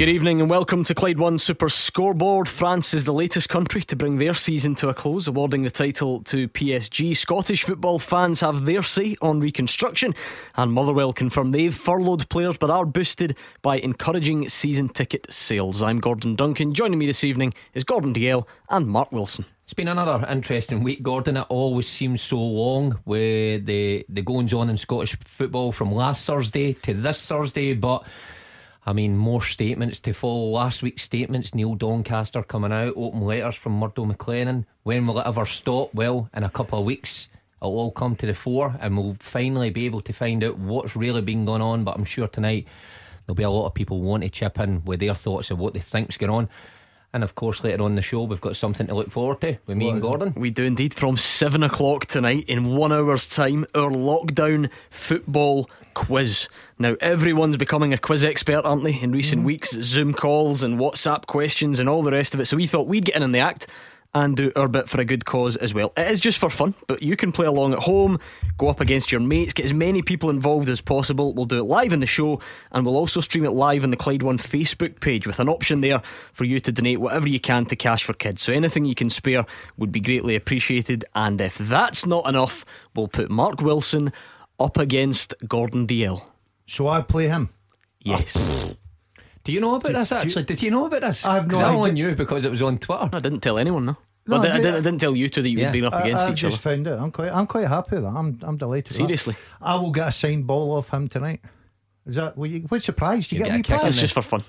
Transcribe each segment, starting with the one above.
Good evening and welcome to Clyde One Super Scoreboard. France is the latest country to bring their season to a close, awarding the title to PSG. Scottish football fans have their say on reconstruction, and Motherwell confirm they've furloughed players but are boosted by encouraging season ticket sales. I'm Gordon Duncan. Joining me this evening is Gordon Dalziel and Mark Wilson. It's been another interesting week, Gordon. It always seems so long with the, the goings on in Scottish football from last Thursday to this Thursday, but I mean, more statements to follow. Last week's statements, Neil Doncaster coming out, open letters from Murdo MacLennan. When will it ever stop? Well, in a couple of weeks, it'll all come to the fore, and we'll finally be able to find out what's really been going on. But I'm sure tonight there'll be a lot of people wanting to chip in with their thoughts of what they think's going on. And of course, later on the show, we've got something to look forward to with me and Gordon. We do indeed. From seven o'clock tonight, in one hour's time, our lockdown football quiz. Now, everyone's becoming a quiz expert, aren't they, in recent mm. weeks? Zoom calls and WhatsApp questions and all the rest of it. So we thought we'd get in on the act and do our bit for a good cause as well. It is just for fun, but you can play along at home, go up against your mates, get as many people involved as possible. We'll do it live in the show, and we'll also stream it live on the Clyde One Facebook page with an option there for you to donate whatever you can to Cash for Kids. So anything you can spare would be greatly appreciated. And if that's not enough, we'll put Mark Wilson up against Gordon DL. So I play him. Yes. Ah, Do you know about this actually? Did you know about this? I have no 'Cause I idea. only knew because it was on Twitter. I didn't tell anyone, no. No, Well, I, I did- didn't, I didn't tell you two that you Yeah. would be up I, against I've each just other. found out. I'm quite, I'm quite happy with that. I'm, I'm delighted. with that. Seriously. I will get a signed ball off him tonight. Is that? Will you, what's the prize? Do you, You get, get me a kick in prize? It's just for fun.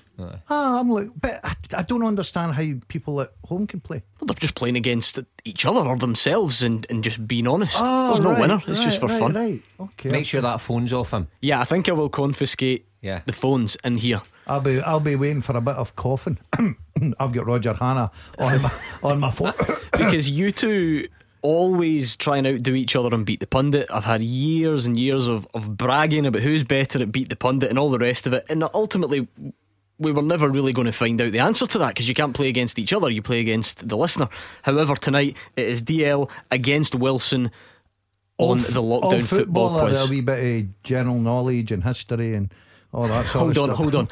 Ah, I'm like, but I, I don't understand how people at home can play. Well, they're just playing against each other or themselves and, and just being honest. Oh, There's no winner. It's just for right, fun. Right. Okay. Make sure that phone's off him. Yeah, I think I will confiscate Yeah. the phones in here. I'll be, I'll be waiting for a bit of coughing. I've got Roger Hanna on my, on my phone. because you two always try and outdo each other and beat the pundit. I've had years and years of, of bragging about who's better at beat the pundit and all the rest of it. And ultimately, we were never really going to find out the answer to that because you can't play against each other, you play against the listener. However, tonight it is DL against Wilson on All the lockdown football quiz. A wee bit of general knowledge and history and all that sort Hold of on, stuff. hold on.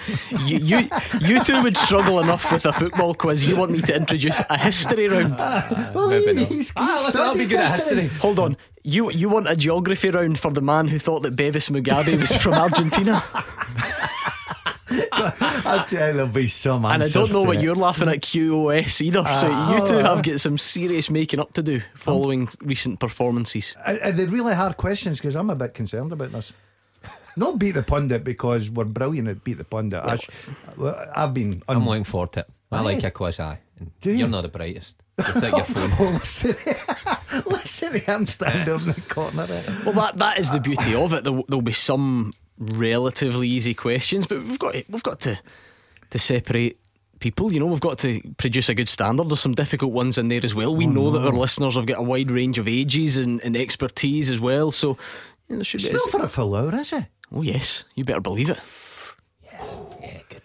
You, you, you two would struggle enough with a football quiz. You want me to introduce a history round? Well, Maybe he- not. he's, Ah, he's listen, I'll be good at history. history. Hold on. You you want a geography round for the man who thought that Bevis Mugabi was from Argentina? I tell you, there'll be some And I don't know what it. you're laughing at QOS either. So ah. you two oh, have got some serious making up to do following recent performances. Are, are they really hard questions? Because I'm a bit concerned about this. Not beat the pundit because we're brilliant at beat the pundit. I sh- I've been. I'm looking forward to it. I Aye. like a quiz, aye. Do you? You're not the brightest. Just at your phone. Oh, listen, listen to him stand eh. in the corner. there. Well, that that is the beauty of it. There'll, there'll be some relatively easy questions, but we've got we've got to to separate people. You know, we've got to produce a good standard. There's some difficult ones in there as well. We oh, know that our listeners have got a wide range of ages and, and expertise as well. So you know, there should be. Still for a full hour, is it? Oh yes, you better believe it. Yeah, good.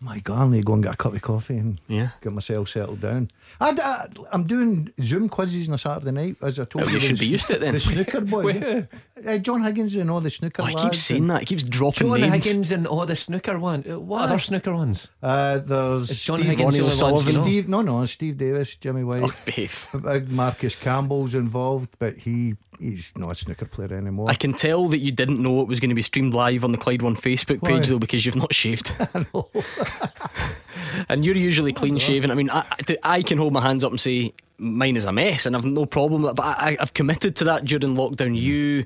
My God, I need to go and get a cup of coffee and Yeah. get myself settled down. I, am doing Zoom quizzes on a Saturday night, as I told Oh, you. you should be used to it then. The snooker boy. uh, John Higgins and all the snooker Oh, he lads keeps saying and- that. He keeps dropping John names. Higgins and all the snooker one. uh, What other snooker ones? Uh, there's Is John Steve, Higgins Ronnie the only ones you know? Steve, no, no, Steve Davis, Jimmy White. Oh, behave. Marcus Campbell's involved, but he he's not a snooker player anymore. I can tell that you didn't know it was going to be streamed live on the Clyde One Facebook page Why? though, because you've not shaved. and you're usually clean shaven. I mean, I, I- I can hold my hands up and say mine is a mess, and I've no problem. But I, I've committed to that during lockdown. You.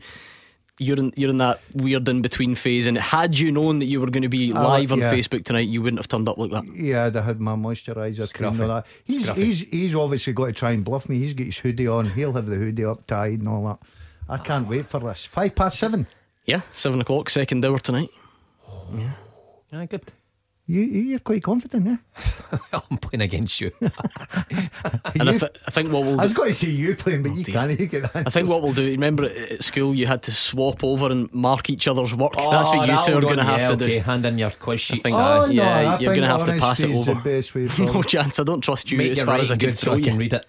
You're in, you're in that weird in between phase, and had you known that you were going to be Uh, live on. Facebook tonight, you wouldn't have turned up like that. Yeah, I'd have had my moisturiser cream and all that. He's, Scruffy. he's he's obviously got to try and bluff me. He's got his hoodie on. He'll have the hoodie up tied and all that. I can't wait for this. Five past seven. Yeah, seven o'clock, second hour tonight. Aye, good. You, you're quite confident, yeah? I'm playing against you. and I, th- I, think what we'll do, I was going to say you playing, but oh, you dear. can't. You get that. I think what we'll do. Remember at school, you had to swap over and mark each other's work. Oh, That's what you two are going to have to okay. do. Hand in your quiz sheets. Think, oh, no, yeah, I you're going to have to pass it over. no chance. I don't trust you Make as far as I can throw so you. I can read it.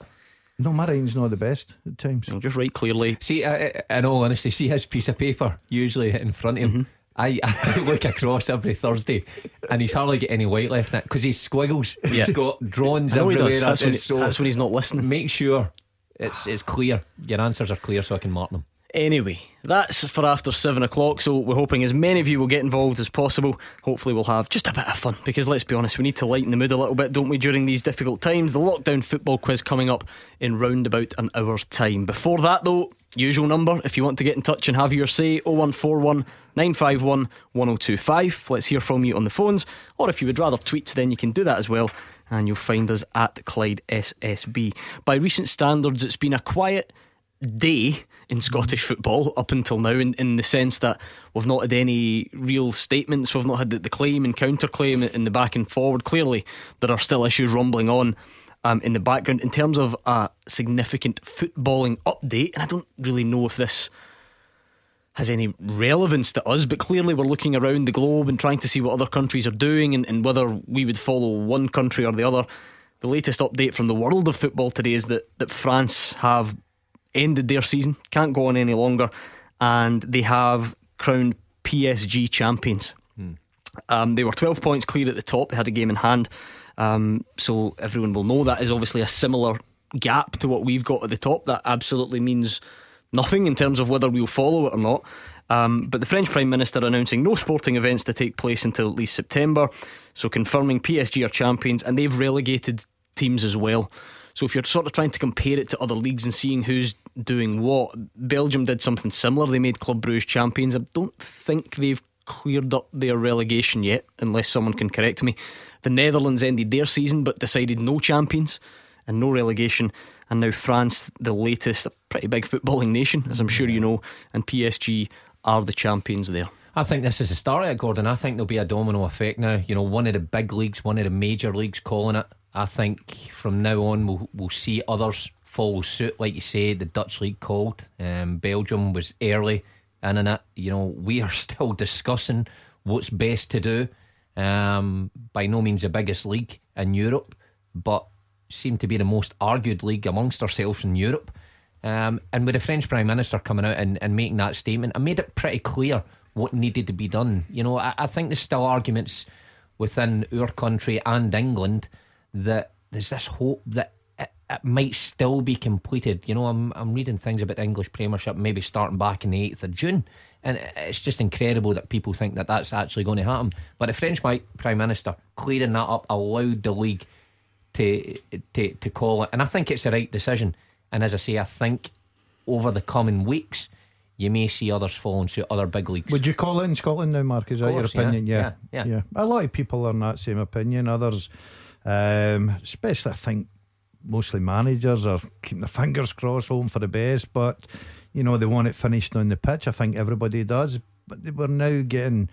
No, my writing's not the best at times. I'll just write clearly. See, I, in all honesty, see his piece of paper usually in front of him. Mm-hmm. I, I look across every Thursday and he's hardly got any white left in it because he squiggles. Yeah. He's got drawings everywhere. He that's, when, so that's when he's not listening. Make sure it's it's clear. Your answers are clear so I can mark them. Anyway, that's for after seven o'clock. So we're hoping as many of you will get involved as possible. Hopefully, we'll have just a bit of fun because let's be honest, we need to lighten the mood a little bit, don't we, during these difficult times? The lockdown football quiz coming up in round about an hour's time. Before that, though, usual number if you want to get in touch and have your say 0141 951 1025. Let's hear from you on the phones, or if you would rather tweet, then you can do that as well. And you'll find us at Clyde SSB. By recent standards, it's been a quiet day in Scottish football up until now, in, in the sense that we've not had any real statements, we've not had the, the claim and counterclaim in the back and forward. Clearly, there are still issues rumbling on. Um, in the background, in terms of a significant footballing update, and I don't really know if this has any relevance to us, but clearly we're looking around the globe and trying to see what other countries are doing and, and whether we would follow one country or the other. The latest update from the world of football today is that, that France have ended their season, can't go on any longer, and they have crowned PSG champions. Hmm. Um, they were 12 points clear at the top, they had a game in hand. Um, so everyone will know that is obviously a similar gap to what we've got at the top. That absolutely means nothing in terms of whether we'll follow it or not. Um, but the French Prime Minister announcing no sporting events to take place until at least September, so confirming PSG are champions, and they've relegated teams as well. So if you're sort of trying to compare it to other leagues and seeing who's doing what, Belgium did something similar. They made Club Brugge champions. I don't think they've cleared up their relegation yet, unless someone can correct me. The Netherlands ended their season but decided no champions and no relegation. And now France, the latest, a pretty big footballing nation, as I'm sure you know, and PSG are the champions there. I think this is the start of it, Gordon. I think there'll be a domino effect now. You know, one of the big leagues, one of the major leagues calling it. I think from now on we'll, we'll see others follow suit. Like you say, the Dutch league called. Um, Belgium was early in, in it. You know, we are still discussing what's best to do. Um, by no means the biggest league in Europe, but seem to be the most argued league amongst ourselves in Europe. Um, and with the French Prime Minister coming out and, and making that statement, I made it pretty clear what needed to be done. You know, I, I think there's still arguments within our country and England that there's this hope that it, might still be completed. You know, I'm I'm reading things about the English Premiership maybe starting back in the eighth of June, and it's just incredible that people think that that's actually going to happen. But the French Prime Minister clearing that up allowed the league to to to call it, and I think it's the right decision. And as I say, I think over the coming weeks you may see others following suit, other big leagues. Would you call it in Scotland now, Mark? Is that course, your opinion? Yeah. Yeah, yeah, yeah. A lot of people are in that same opinion. Others um, especially, I think mostly managers are keeping their fingers crossed, hoping for the best. But you know, they want it finished on the pitch. I think everybody does. But we're now getting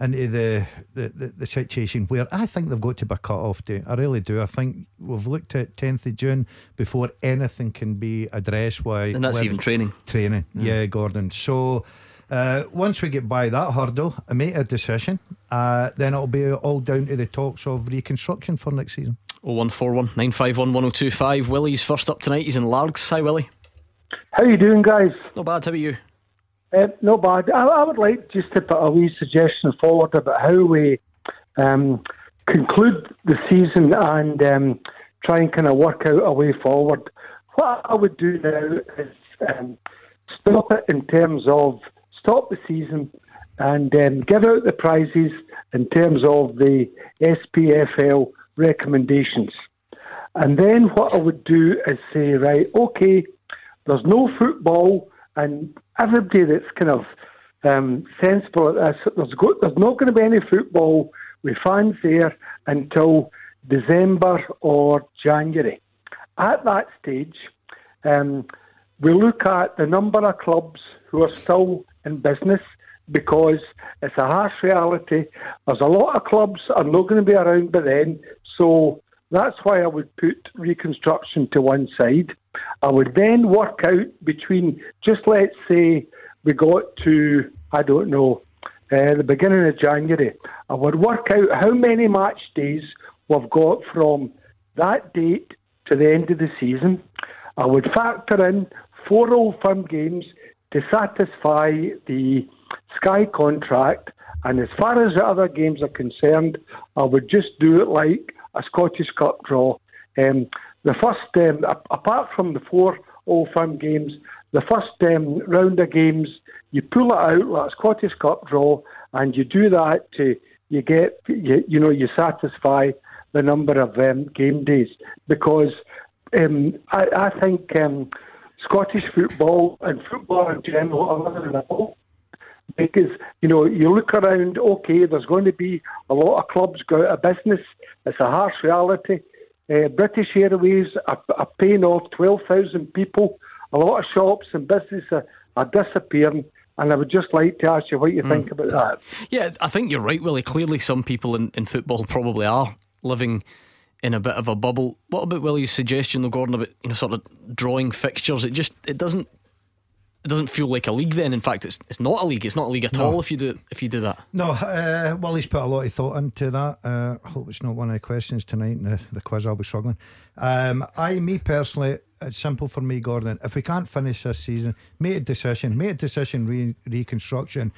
into the, the, the, the, situation where I think they've got to be cut off date. I really do. I think we've looked at 10th of June before anything can be addressed. Why? And that's even training. Training, mm. yeah, Gordon. So uh, once we get by that hurdle and make a decision, uh, then it'll be all down to the talks of reconstruction for next season. 0141 951 1025. Willie's first up tonight. He's in Largs. Hi, Willie. How are you doing, guys? Not bad. How are you? Uh, not bad. I, I, would like just to put a wee suggestion forward about how we um, conclude the season and um, try and kind of work out a way forward. What I would do now is um, stop it in terms of stop the season and um, give out the prizes in terms of the SPFL recommendations. And then what I would do is say, right, okay, there's no football, and everybody that's kind of um, sensible at this, there's, go, there's not going to be any football with fans there until December or January. At that stage, um, we look at the number of clubs who are still in business because it's a harsh reality. There's a lot of clubs are not going to be around by then, so that's why I would put reconstruction to one side. I would then work out between, just let's say we got to, I don't know, uh, the beginning of January. I would work out how many match days we've got from that date to the end of the season. I would factor in four old firm games to satisfy the Sky contract. And as far as the other games are concerned, I would just do it like a Scottish Cup draw. Um, the first, um, apart from the four Old Firm games, the first um, round of games, you pull it out like a Scottish Cup draw, and you do that to you get you, you know you satisfy the number of um, game days because um, I, I, think um, Scottish football and football in general are level because you know you look around. Okay, there's going to be a lot of clubs go out of business. It's a harsh reality. Uh, British Airways are, are paying off twelve thousand people. A lot of shops and businesses are, are disappearing. And I would just like to ask you what you mm. think about that. Yeah, I think you're right, Willie. Clearly, some people in, in football probably are living in a bit of a bubble. What about Willie's suggestion, though, Gordon, about you know sort of drawing fixtures? It just it doesn't it doesn't feel like a league. Then, in fact, it's it's not a league. It's not a league at no. all if you do if you do that. No, uh, he's put a lot of thought into that. Uh, I hope it's not one of the questions tonight in the, the quiz. I'll be struggling. Um, I, me personally, it's simple for me, Gordon. If we can't finish this season, make a decision, make a decision, re- reconstruction,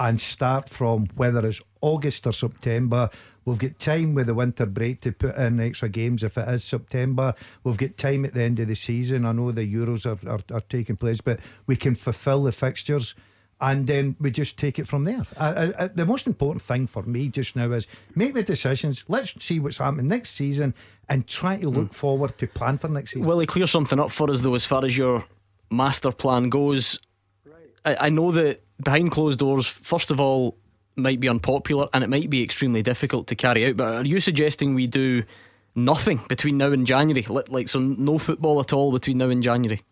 and start from whether it's August or September. We've got time with the winter break to put in extra games if it is September. We've got time at the end of the season. I know the Euros are, are, are taking place, but we can fulfil the fixtures and then we just take it from there. Uh, uh, the most important thing for me just now is make the decisions. Let's see what's happening next season and try to look mm. forward to plan for next season. Willie clear something up for us though, as far as your master plan goes? Right. I, I know that behind closed doors, first of all, might be unpopular and it might be extremely difficult to carry out. But are you suggesting we do nothing between now and January? Like, so no football at all between now and January?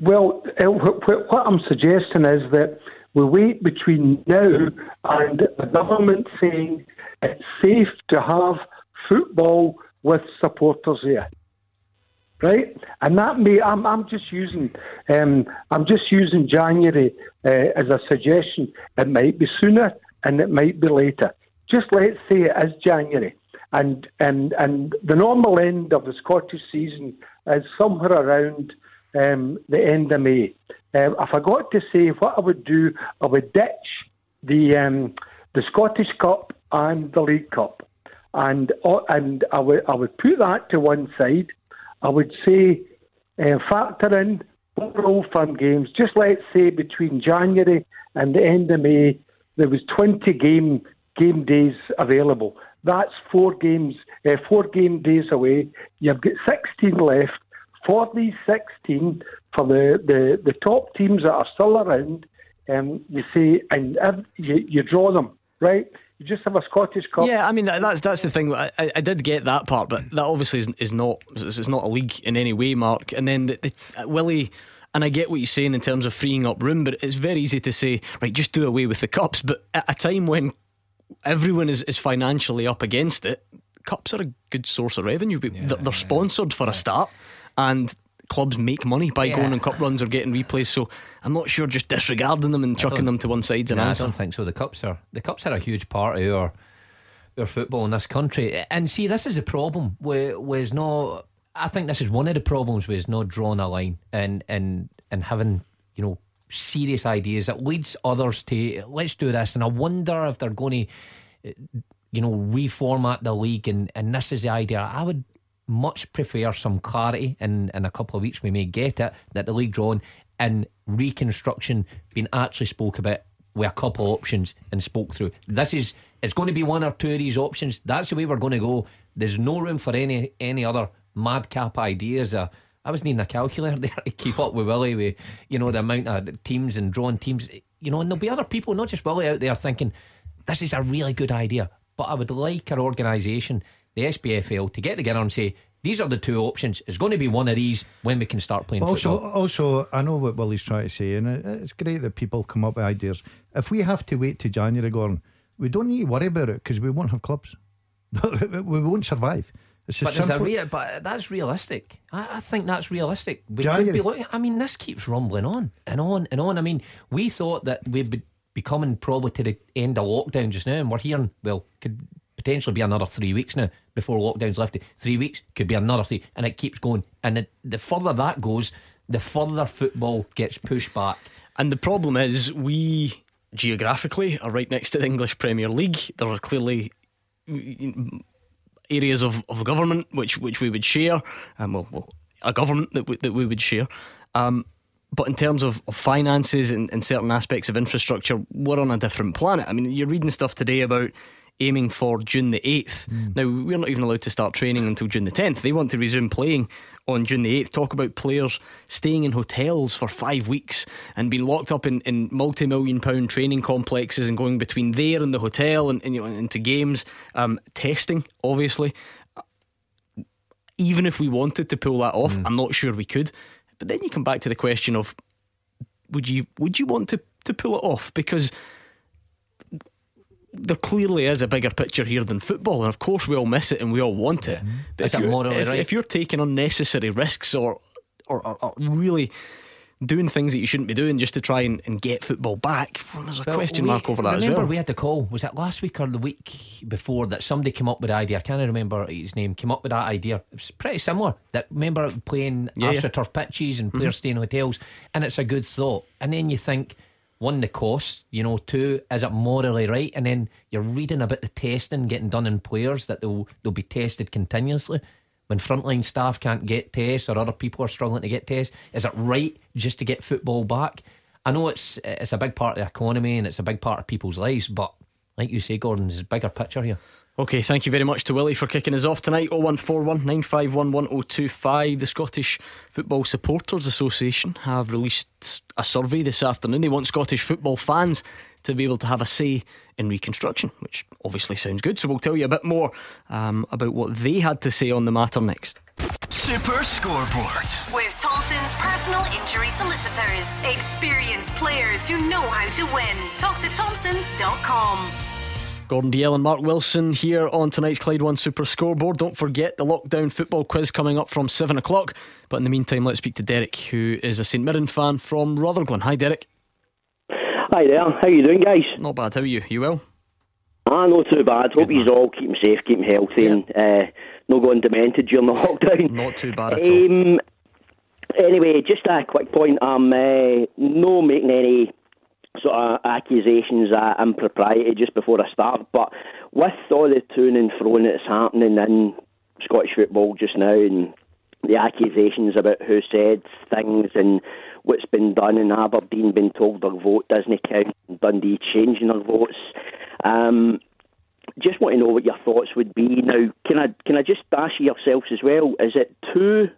Well, uh, what I'm suggesting is that we wait between now and the government saying it's safe to have football with supporters here. Right, and that may I'm, I'm just using um, I'm just using January uh, as a suggestion. It might be sooner and it might be later. Just let's say it is January, and and and the normal end of the Scottish season is somewhere around um, the end of May. Uh, I forgot to say what I would do. I would ditch the um, the Scottish Cup and the League Cup, and uh, and I would I would put that to one side. I would say uh, factor in overall fun games. Just let's say between January and the end of May, there was 20 game game days available. That's four games, uh, four game days away. You've got 16 left. For these 16, for the, the, the top teams that are still around, um, you say, and you, you draw them, right? You just have a Scottish Cup. Yeah, I mean that's that's the thing. I, I did get that part, but that obviously is, is not is not a league in any way, Mark. And then the, the, uh, Willie and I get what you're saying in terms of freeing up room, but it's very easy to say, right, just do away with the cups. But at a time when everyone is, is financially up against it, cups are a good source of revenue. Yeah, they're, sponsored for a start, and clubs make money by yeah. going on cup runs or getting replays. So I'm not sure just disregarding them and chucking them to one side. No, I don't think so. The cups are the cups are a huge part of our our football in this country. And see, this is a problem. Where was no I think this is one of the problems with not drawing a line and and and having you know serious ideas that leads others to let's do this. And I wonder if they're going to eh, you know reformat the league and and this is the idea. I would much prefer some clarity in in a couple of weeks we may get it that the league drawn and reconstruction being actually spoke about with a couple of options and spoke through. This is it's going to be one or two of these options. That's the way we're going to go. There's no room for any any other madcap ideas. Uh, I was needing a calculator there to keep up with Willie with you know the amount of teams and drawn teams. You know, and there'll be other people, not just Willie, out there thinking this is a really good idea. But I would like our organisation, the SPFL, to get together and say These are the two options. It's going to be one of these when we can start playing also, football. Also, I know what Willie's trying to say, and it's great that people come up with ideas. If we have to wait to January, Gordon, we don't need to worry about it because we won't have clubs. we won't survive. It's but, a rea- but that's realistic. I, I, think that's realistic. We January. could be looking. I mean, this keeps rumbling on and on and on. I mean, we thought that we'd be, be coming probably to the end of lockdown just now, and we're hearing well, could potentially be another three weeks now before lockdown's lifted. Three weeks could be another three, and it keeps going. And the, the further that goes, the further football gets pushed back. And the problem is, we geographically are right next to the English Premier League. There are clearly areas of, of government which which we would share, um, well, well a government that we, that we would share. Um, but in terms of, of finances and, and, certain aspects of infrastructure, we're on a different planet. I mean, you're reading stuff today about aiming for June the 8th. Mm. Now, we're not even allowed to start training until June the 10th. They want to resume playing on June the 8th. Talk about players staying in hotels for five weeks and being locked up in, in multi million pound training complexes and going between there and the hotel and, and you know, into games. Um, testing, obviously. Even if we wanted to pull that off, mm. I'm not sure we could. But then you come back to the question of would you would you want to, to pull it off? Because there clearly is a bigger picture here than football, and of course we all miss it and we all want it. Mm-hmm. But if you're, if, right? if you're, taking unnecessary risks or, or, or, or, really doing things that you shouldn't be doing just to try and, and get football back, well, there's a well, question we, mark over that remember well. we had the call, was it last week or the week before, that somebody came up with the idea, I can't remember his name, came up with that idea. It was pretty similar. That remember playing yeah, AstroTurf yeah. pitches and players mm-hmm. staying in hotels, and it's a good thought. And then you think, one, the cost, you know, two, is it morally right? And then you're reading about the testing getting done in players that they'll they'll be tested continuously. When frontline staff can't get tests or other people are struggling to get tests, is it right just to get football back? I know it's it's a big part of the economy and it's a big part of people's lives, but like you say, Gordon, there's a bigger picture here. Okay, thank you very much to Willie for kicking us off tonight. 0141 951 1025. The Scottish Football Supporters Association have released a survey this afternoon. They want Scottish football fans to be able to have a say in reconstruction, which obviously sounds good. So we'll tell you a bit more um, about what they had to say on the matter next. Super Scoreboard. With Thompson's personal injury solicitors, experienced players who know how to win. Talk to Thompsons.com. Gordon Dalziel and Mark Wilson here on tonight's Clyde One Super Scoreboard. Don't forget the lockdown football quiz coming up from 7 o'clock. But in the meantime, let's speak to Derek, who is a St Mirren fan from Rutherglen. Hi, Derek. Hi there. How you doing, guys? Not bad. How are you? You well? Ah, not too bad. Good Hope you all keep safe, keep healthy, yeah. and uh, not going demented during the lockdown. Not too bad at um, all. Anyway, just a quick point. I'm uh, no making any sort of accusations of impropriety just before I start. But with all the to and fro that's happening in Scottish football just now, and the accusations about who said things and what's been done in Aberdeen being told their vote doesn't count, and Dundee changing their votes. Um, just want to know what your thoughts would be. Now, can I can I just ask yourselves as well? Is it two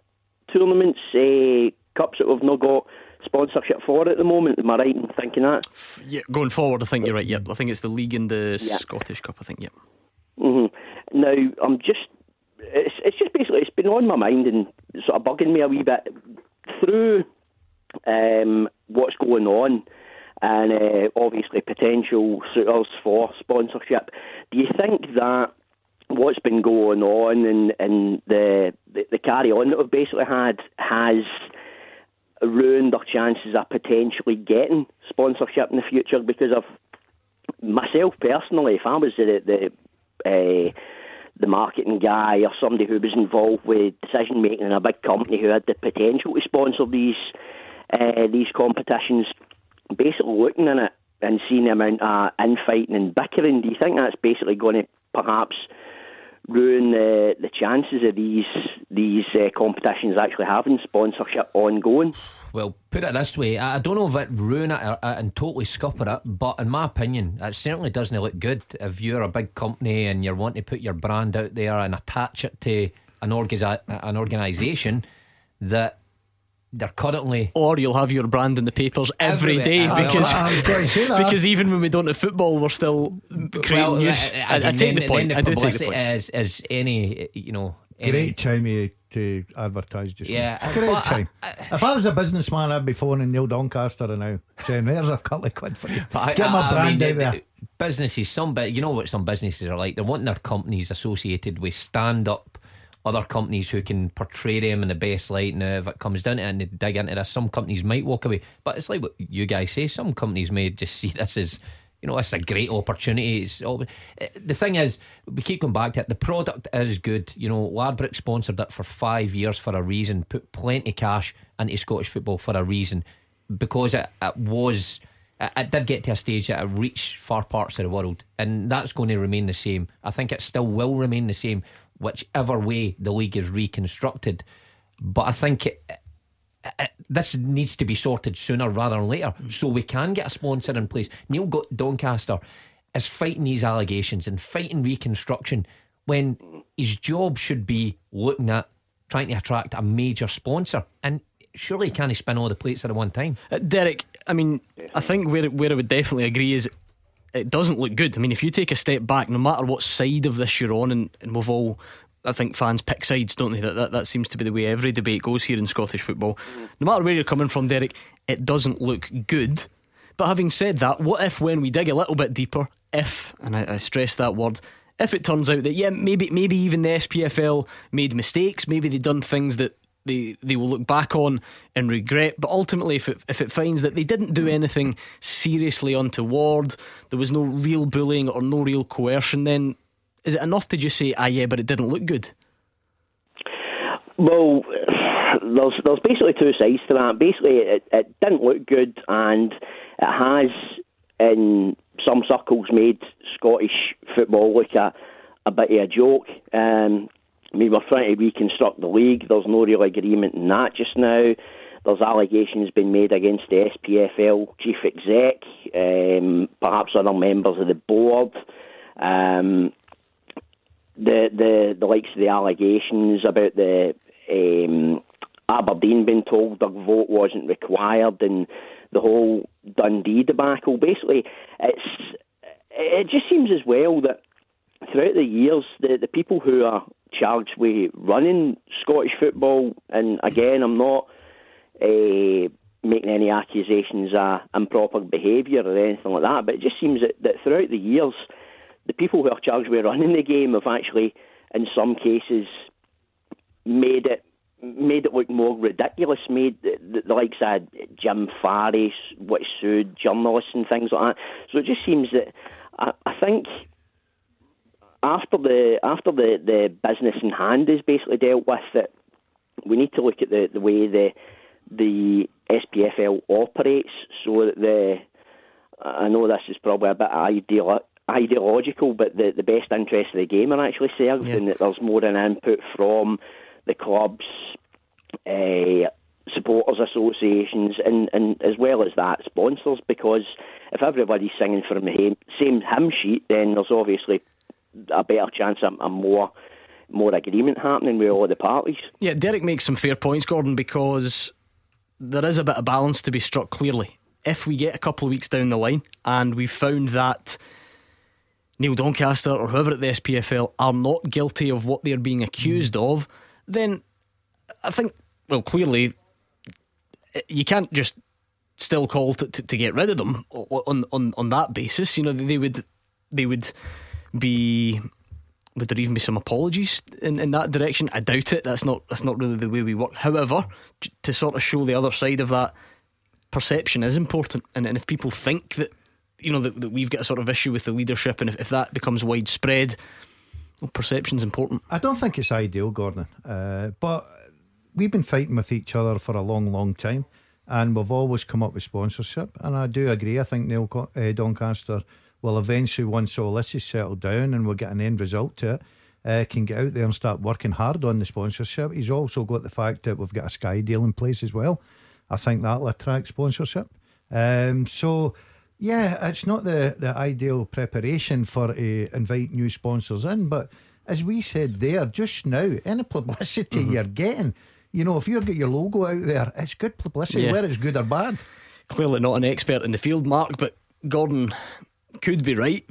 tournaments, uh, cups that we've not got sponsorship for at the moment. Am I right in thinking that? Yeah, going forward, I think you're right. Yeah, I think it's the league and the yeah. Scottish Cup. I think. Yeah. Mm-hmm. Now I'm just. It's, it's just basically it's been on my mind and sort of bugging me a wee bit through um, what's going on and uh, obviously potential suitors for sponsorship. Do you think that what's been going on and, and the, the, the carry on that we've basically had has ruined their chances of potentially getting sponsorship in the future because of myself personally, if I was the the, uh, the marketing guy or somebody who was involved with decision making in a big company who had the potential to sponsor these uh, these competitions, basically looking in it and seeing the amount of infighting and bickering, do you think that's basically going to perhaps ruin the the chances of these these uh, competitions actually having sponsorship ongoing. Well, put it this way, I don't know if it ruin it or, and totally scupper it, but in my opinion, it certainly doesn't look good if you're a big company and you're wanting to put your brand out there and attach it to an, orga- an organisation that they're currently or you'll have your brand in the papers every day oh, because because even when we don't have football we're still creating well, news I, I, I, take the point I do take the point as, as any you know any, great time of to advertise just Yeah, now. Great but I- time. if I was a businessman, I'd be phoning Neil Doncaster and now saying, "There's a couple of quid for you. But I- Get my I- I brand mean, out there." Businesses, some bit, you know what some businesses are like. They're wanting their companies associated with stand up other companies who can portray them in the best light. Now, if it comes down to it and they dig into this, some companies might walk away. But it's like what you guys say. Some companies may just see this as you know, it's a great opportunity. It's all, eh, the thing is, we keep going back to it. The product is good. You know, Ladbrokes sponsored it for five years for a reason. Put plenty cash into Scottish football for a reason because it, it was. It did get to a stage that it reached far parts of the world, and that's going to remain the same. I think it still will remain the same, whichever way the league is reconstructed. But I think it, it, this needs to be sorted sooner rather than later so we can get a sponsor in place. Neil Go- Doncaster is fighting these allegations and fighting reconstruction when his job should be looking at trying to attract a major sponsor. And surely he can't spin all the plates at one time. Uh, Derek, I mean, I think where where I would definitely agree is it doesn't look good. I mean, if you take a step back, no matter what side of this you're on, and, and we've all, I think fans pick sides, don't they? That, that that seems to be the way every debate goes here in Scottish football. No matter where you're coming from, Derek, it doesn't look good. But having said that, what if when we dig a little bit deeper, if, and I, I stress that word, if it turns out that yeah, maybe maybe even the SPFL made mistakes, maybe they done things that they they will look back on and regret. But ultimately, if it if it finds that they didn't do anything seriously untoward, there was no real bullying or no real coercion, then is it enough to just say ah yeah, but it didn't look good? Well, there's there's basically two sides to that. Basically, it, it didn't look good, and it has in some circles made Scottish football look a a bit of a joke. Um, I mean, we're trying to reconstruct the league. There's no real agreement in that just now. There's allegations being made against the SPFL chief exec, um, perhaps other members of the board. Um, the the the likes of the allegations about the um, Aberdeen being told their vote wasn't required and the whole Dundee debacle. Basically, it's it just seems as well that throughout the years, the the people who are charged with running Scottish football, and again, I'm not uh, making any accusations of improper behaviour or anything like that, but it just seems that, that throughout the years, the people who are charged with running the game have actually, in some cases, made it made it look more ridiculous, made the, the, the likes of Jim Farry's, which sued journalists and things like that. So it just seems that I, I think after the after the, the business in hand is basically dealt with, that we need to look at the, the way the the SPFL operates, so that the I know this is probably a bit ideal, ideological, but the, the best interests of the game are actually served, Yeah. and that there's more an input from the clubs, uh, supporters associations, and, and as well as that, sponsors. Because if everybody's singing from the same, same hymn sheet, then there's obviously a better chance of a more more agreement happening with all the parties. Yeah, Derek makes some fair points, Gordon, because there is a bit of balance to be struck clearly. If we get a couple of weeks down the line and we've found that Neil Doncaster or whoever at the SPFL are not guilty of what they're being accused of, then I think, well, clearly eh, you can't just still call to, to, to get rid of them on, on on that basis. You know, they would they would be would there even be some apologies in, in that direction? I doubt it. That's not that's not really the way we work. However, to sort of show the other side of that, perception is important. And, and if people think that you know that, that we've got a sort of issue with the leadership, and if, if that becomes widespread, well, perception's important. I don't think it's ideal, Gordon, uh, but we've been fighting with each other for a long, long time, and we've always come up with sponsorship. And I do agree. I think Neil uh, Doncaster will eventually, once all this is settled down and we'll get an end result to it, uh, can get out there and start working hard on the sponsorship. He's also got the fact that we've got a Sky deal in place as well. I think that'll attract sponsorship. Um, so. Yeah, it's not the, the ideal preparation for uh, invite new sponsors in, but as we said there just now, any publicity Mm-hmm. you're getting, you know, if you've got your logo out there, it's good publicity, Yeah. whether it's good or bad. Clearly not an expert in the field, Mark, but Gordon could be right.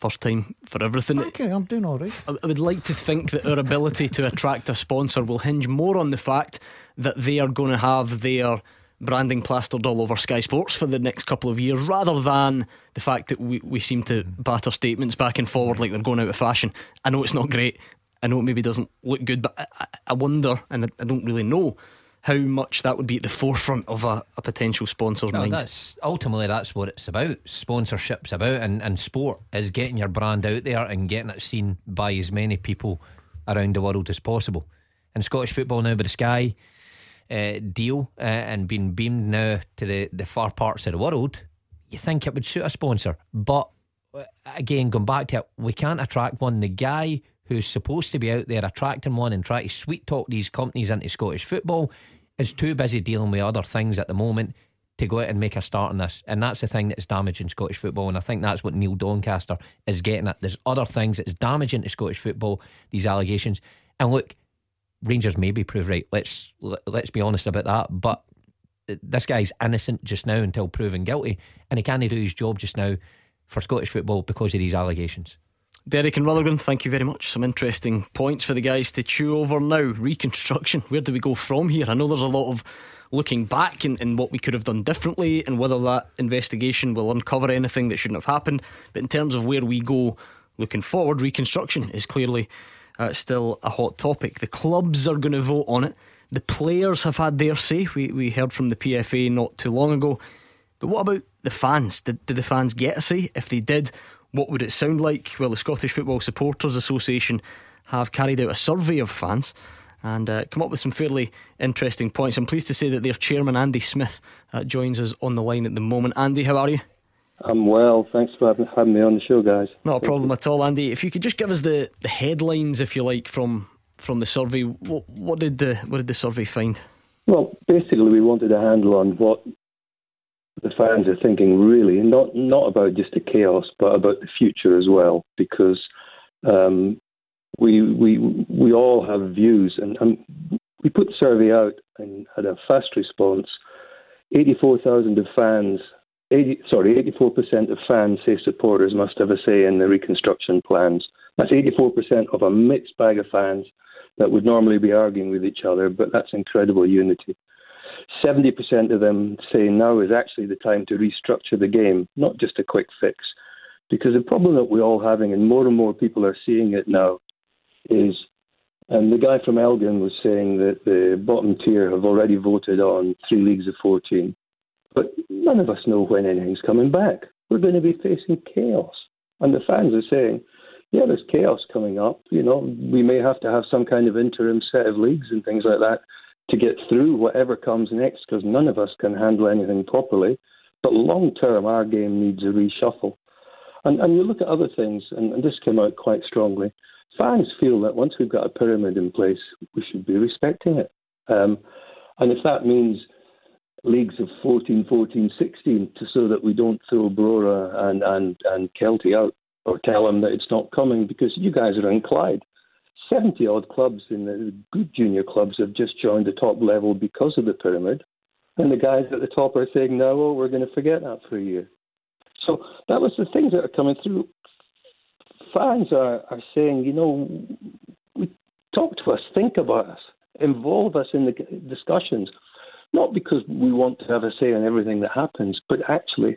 First time for everything. Okay, I'm doing all right. I I would like to think that our ability to attract a sponsor will hinge more on the fact that they are going to have their branding plastered all over Sky Sports for the next couple of years rather than the fact that we, we seem to batter statements back and forward like they're going out of fashion. I know it's not great. I know it maybe doesn't look good, but I, I- wonder, and I, I don't really know how much that would be at the forefront of a, a potential sponsor's No, mind. that's ultimately that's what it's about. Sponsorship's about, and, and sport is getting your brand out there and getting it seen by as many people around the world as possible. And Scottish football now with the Sky uh, deal uh, and being beamed now to the, the far parts of the world, you think it would suit a sponsor. But uh, again, going back to it, we can't attract one. The guy who's supposed to be out there attracting one and try to sweet talk these companies into Scottish football is too busy dealing with other things at the moment to go out and make a start on this. And that's the thing that's damaging Scottish football. And I think that's what Neil Doncaster is getting at. There's other things that's damaging to Scottish football, these allegations. And look, Rangers may be proved right. Let's let's be honest about that. But this guy's innocent just now until proven guilty, and he can't do his job just now for Scottish football because of these allegations. Derek and Rutherglen, thank you very much. Some interesting points for the guys to chew over now. Reconstruction, where do we go from here? I know there's a lot of looking back in what we could have done differently and whether that investigation will uncover anything that shouldn't have happened. But in terms of where we go looking forward, reconstruction is clearly uh, still a hot topic. The clubs are going to vote on it. The players have had their say. We, we heard from the PFA not too long ago. But what about the fans? Did, did the fans get a say? If they did, what would it sound like? Well, the Scottish Football Supporters Association have carried out a survey of fans and uh, come up with some fairly interesting points. I'm pleased to say that their chairman, Andy Smith, uh, joins us on the line at the moment. Andy, how are you? I'm well. Thanks for having, having me on the show, guys. Not a problem at all, Andy. If you could just give us the, the headlines, if you like, from from the survey. What, what did the what did the survey find? Well, basically, we wanted a handle on what the fans are thinking, really, not not about just the chaos, but about the future as well, because um, we we we all have views, and, and we put the survey out and had a fast response. Eighty-four thousand of fans. 80, sorry, 84% of fans say supporters must have a say in the reconstruction plans. That's 84% of a mixed bag of fans that would normally be arguing with each other, but that's incredible unity. 70% of them say now is actually the time to restructure the game, not just a quick fix. Because the problem that we're all having, and more and more people are seeing it now, is, and the guy from Elgin was saying that the bottom tier have already voted on three leagues of 14. But none of us know when anything's coming back. We're going to be facing chaos. And the fans are saying, yeah, there's chaos coming up. You know, we may have to have some kind of interim set of leagues and things like that to get through whatever comes next because none of us can handle anything properly. But long term, our game needs a reshuffle. And, and you look at other things, and, and this came out quite strongly. Fans feel that once we've got a pyramid in place, we should be respecting it. Um, and if that means leagues of 14, 14, 16, to, so that we don't throw Brora and, and, and Kelty out or tell them that it's not coming because you guys are in Clyde. 70 odd clubs in the good junior clubs have just joined the top level because of the pyramid. And the guys at the top are saying, no, well, we're going to forget that for a year. So that was the things that are coming through. Fans are, are saying, you know, we, talk to us, think about us, involve us in the discussions, not because we want to have a say in everything that happens, but actually,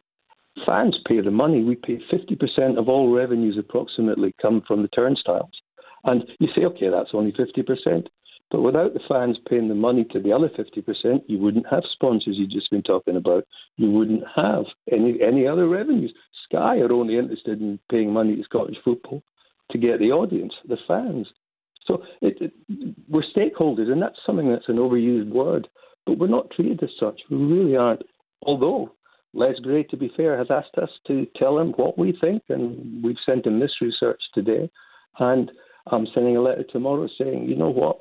fans pay the money. We pay 50% of all revenues approximately come from the turnstiles. And you say, okay, that's only 50%. But without the fans paying the money to the other 50%, you wouldn't have sponsors you've just been talking about. You wouldn't have any, any other revenues. Sky are only interested in paying money to Scottish football to get the audience, the fans. So it, it, we're stakeholders, and that's something that's an overused word, but we're not treated as such. We really aren't. Although Les Gray, to be fair, has asked us to tell him what we think, and we've sent him this research today. And I'm sending a letter tomorrow saying, you know what?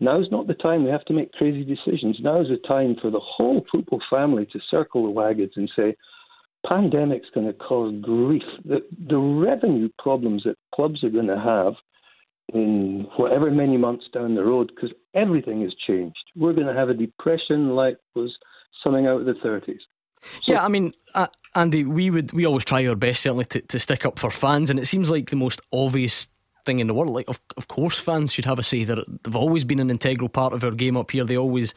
Now's not the time. We have to make crazy decisions. Now's the time for the whole football family to circle the wagons and say, pandemic's going to cause grief. The, the revenue problems that clubs are going to have in whatever many months down the road, because everything has changed. We're going to have a depression like was something out of the 30s. yeah, I mean, uh, Andy, we would we always try our best certainly to, to stick up for fans, and it seems like the most obvious thing in the world. Like, of of course, fans should have a say. They're, they've always been an integral part of our game up here. They always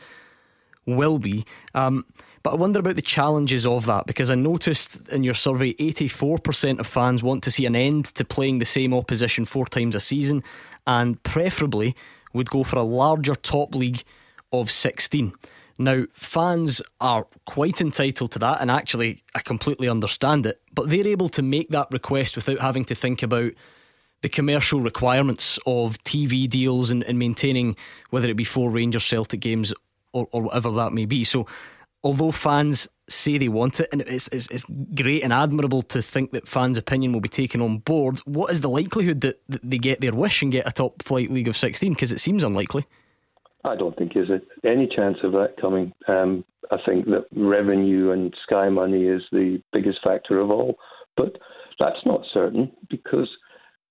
will be. Um, but I wonder about the challenges of that because I noticed in your survey 84% of fans want to see an end to playing the same opposition four times a season and preferably would go for a larger top league of 16. Now, fans are quite entitled to that, and actually, I completely understand it, but they're able to make that request without having to think about the commercial requirements of TV deals and, and maintaining whether it be four Rangers Celtic games or, or whatever that may be. So, although fans say they want it, and it's, it's, it's great and admirable to think that fans' opinion will be taken on board, what is the likelihood that, that they get their wish and get a top flight league of 16? Because it seems unlikely. I don't think there's any chance of that coming. Um, I think that revenue and Sky money is the biggest factor of all. But that's not certain because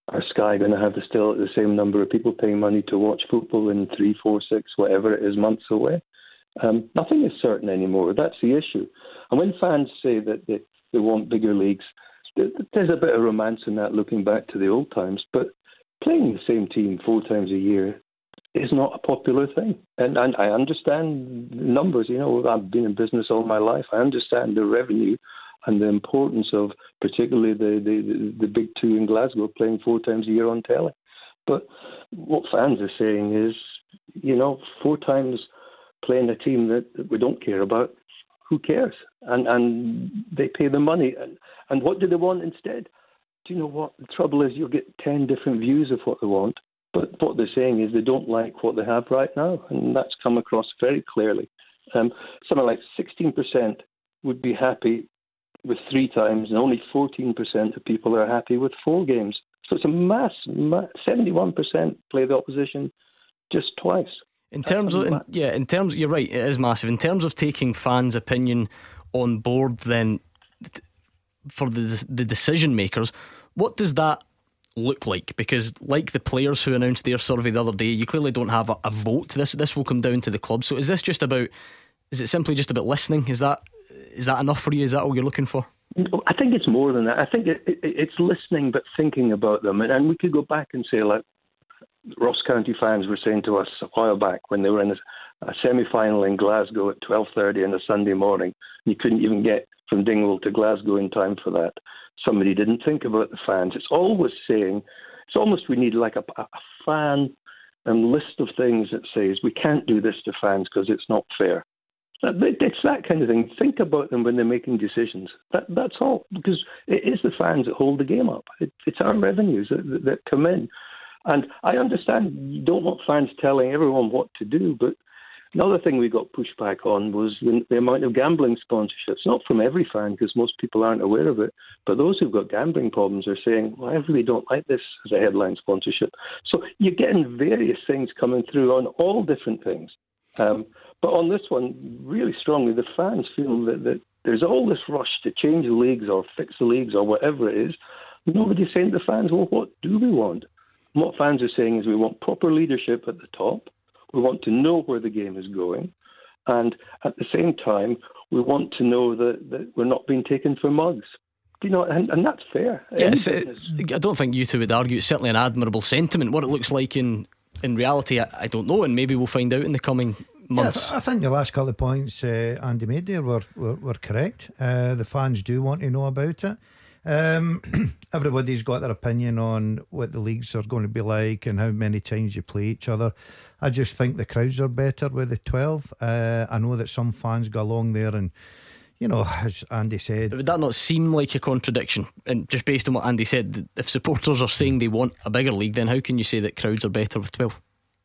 are Sky going to have the, still the same number of people paying money to watch football in three, four, six, whatever it is, months away? Um, nothing is certain anymore. That's the issue. And when fans say that they, they want bigger leagues, there's a bit of romance in that looking back to the old times. But playing the same team four times a year is not a popular thing. And, and I understand numbers. You know, I've been in business all my life. I understand the revenue and the importance of particularly the, the, the big two in Glasgow playing four times a year on telly. But what fans are saying is, you know, four times playing a team that, that we don't care about, who cares? And and they pay the money. And, and what do they want instead? Do you know what? The trouble is you'll get 10 different views of what they want. But what they're saying is they don't like what they have right now, and that's come across very clearly. Um, something like 16% would be happy with three times, and only 14% of people are happy with four games. So it's a mass, mass 71% play the opposition just twice. In terms of, in, yeah, in terms, you're right, it is massive. In terms of taking fans' opinion on board, then for the the decision makers, what does that look like? Because, like the players who announced their survey the other day, you clearly don't have a, a vote. This this will come down to the club. So, is this just about? Is it simply just about listening? Is that is that enough for you? Is that all you're looking for? I think it's more than that. I think it, it, it's listening, but thinking about them. And, and we could go back and say, like Ross County fans were saying to us a while back when they were in a, a semi-final in Glasgow at 12:30 on a Sunday morning, you couldn't even get from Dingwall to Glasgow in time for that somebody didn't think about the fans. It's always saying, it's almost we need like a, a fan and list of things that says we can't do this to fans because it's not fair. It's that kind of thing. Think about them when they're making decisions. That, that's all, because it is the fans that hold the game up. It, it's our revenues that, that, that come in. And I understand you don't want fans telling everyone what to do, but Another thing we got pushback on was the, the amount of gambling sponsorships, not from every fan, because most people aren't aware of it, but those who've got gambling problems are saying, well, I really don't like this as a headline sponsorship. So you're getting various things coming through on all different things. Um, but on this one, really strongly, the fans feel that, that there's all this rush to change the leagues or fix the leagues or whatever it is. Nobody's saying to the fans, well, what do we want? And what fans are saying is we want proper leadership at the top. We want to know where the game is going. And at the same time, we want to know that, that we're not being taken for mugs. You know, and, and that's fair. Yes, uh, I don't think you two would argue. It's certainly an admirable sentiment. What it looks like in in reality, I, I don't know, and maybe we'll find out in the coming months. Yeah, I think the last couple of points uh, Andy made there were were, were correct. Uh, the fans do want to know about it. Um, everybody's got their opinion on what the leagues are going to be like and how many times you play each other. I just think the crowds are better with the 12. Uh, I know that some fans go along there and you know, as Andy said. Would that not seem like a contradiction? And just based on what Andy said, if supporters are saying they want a bigger league, then how can you say that crowds are better with 12?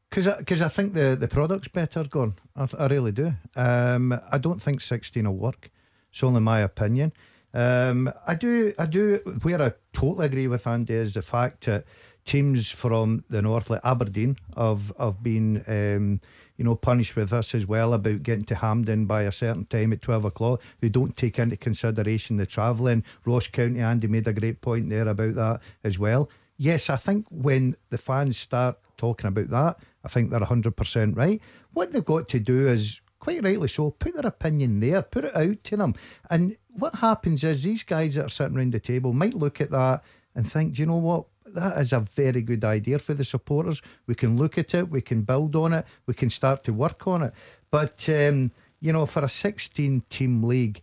Because I, cause I think the, the product's better, Gone. I, I really do. Um, I don't think 16 will work. It's only my opinion. Um, I do, I do. Where I totally agree with Andy is the fact that teams from the north, like Aberdeen, have have been, um, you know, punished with us as well about getting to Hampden by a certain time at twelve o'clock. They don't take into consideration the travelling. Ross County, Andy made a great point there about that as well. Yes, I think when the fans start talking about that, I think they're hundred percent right. What they've got to do is quite rightly so, put their opinion there, put it out to them. And what happens is these guys that are sitting around the table might look at that and think, do you know what? That is a very good idea for the supporters. We can look at it, we can build on it, we can start to work on it. But, um, you know, for a 16 team league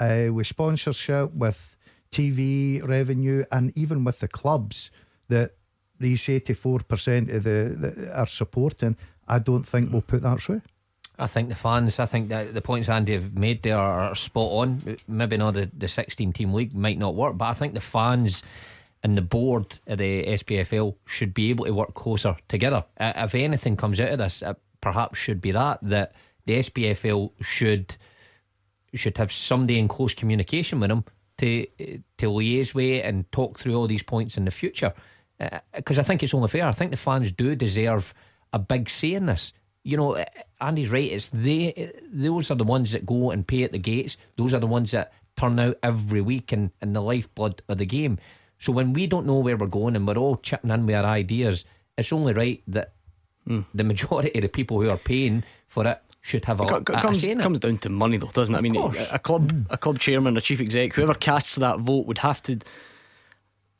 uh, with sponsorship, with TV revenue, and even with the clubs that these 84% of the, are supporting, I don't think we'll put that through. I think the fans, I think that the points Andy have made there are spot on. Maybe not the, the 16 team league might not work, but I think the fans and the board of the SPFL should be able to work closer together. Uh, if anything comes out of this, it perhaps should be that that the SPFL should should have somebody in close communication with them to to liaise with and talk through all these points in the future. Because uh, I think it's only fair. I think the fans do deserve a big say in this you know, Andy's right. It's they; those are the ones that go and pay at the gates. Those are the ones that turn out every week and, and the lifeblood of the game. So when we don't know where we're going and we're all chipping in with our ideas, it's only right that mm. the majority of the people who are paying for it should have a, it comes, a comes down to money though, doesn't it? I mean, a, a club, a club chairman, a chief exec, whoever casts that vote would have to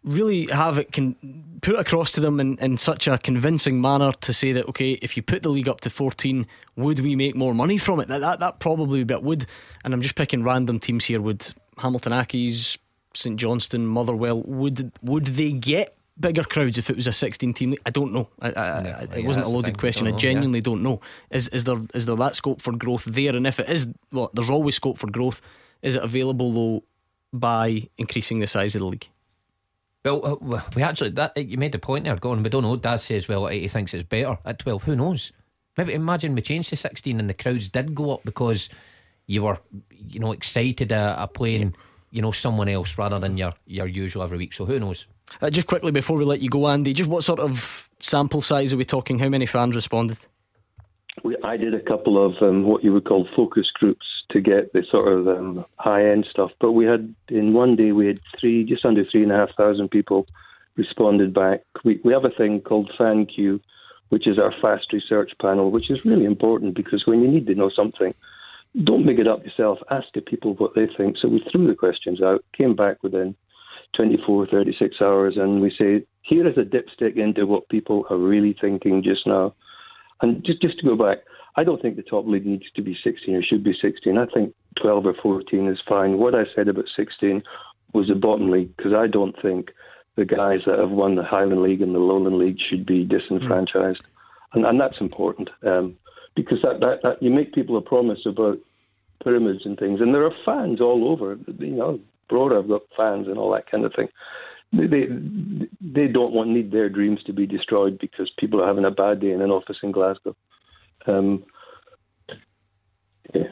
really have it can put it across to them in, in such a convincing manner to say that okay if you put the league up to 14 would we make more money from it that that, that probably bit would and I'm just picking random teams here would Hamilton Accies St Johnstone Motherwell would would they get bigger crowds if it was a 16 team I don't know I, I, yeah, it yeah, wasn't a loaded question I, genuinely yeah. don't know is is there is there that scope for growth there and if it is well there's always scope for growth is it available though by increasing the size of the league well, uh, we actually that you made the point there, going. We don't know. Dad says, well, he thinks it's better at twelve. Who knows? Maybe imagine we changed to sixteen and the crowds did go up because you were, you know, excited at, a playing, you know, someone else rather than your your usual every week. So who knows? Uh, just quickly before we let you go, Andy, just what sort of sample size are we talking? How many fans responded? We, I did a couple of um, what you would call focus groups to get the sort of um, high end stuff. But we had in one day we had three, just under three and a half thousand people responded back. We we have a thing called Fan Queue, which is our fast research panel, which is really important because when you need to know something, don't make it up yourself. Ask the people what they think. So we threw the questions out, came back within 24, 36 hours, and we say, here is a dipstick into what people are really thinking just now. And just, just to go back, I don't think the top league needs to be 16 or should be 16. I think 12 or 14 is fine. What I said about 16 was the bottom league because I don't think the guys that have won the Highland League and the Lowland League should be disenfranchised, mm. and, and that's important um, because that, that, that you make people a promise about pyramids and things, and there are fans all over. You know, Brora have got fans and all that kind of thing. They, they they don't want need their dreams to be destroyed because people are having a bad day in an office in Glasgow. Um, yeah.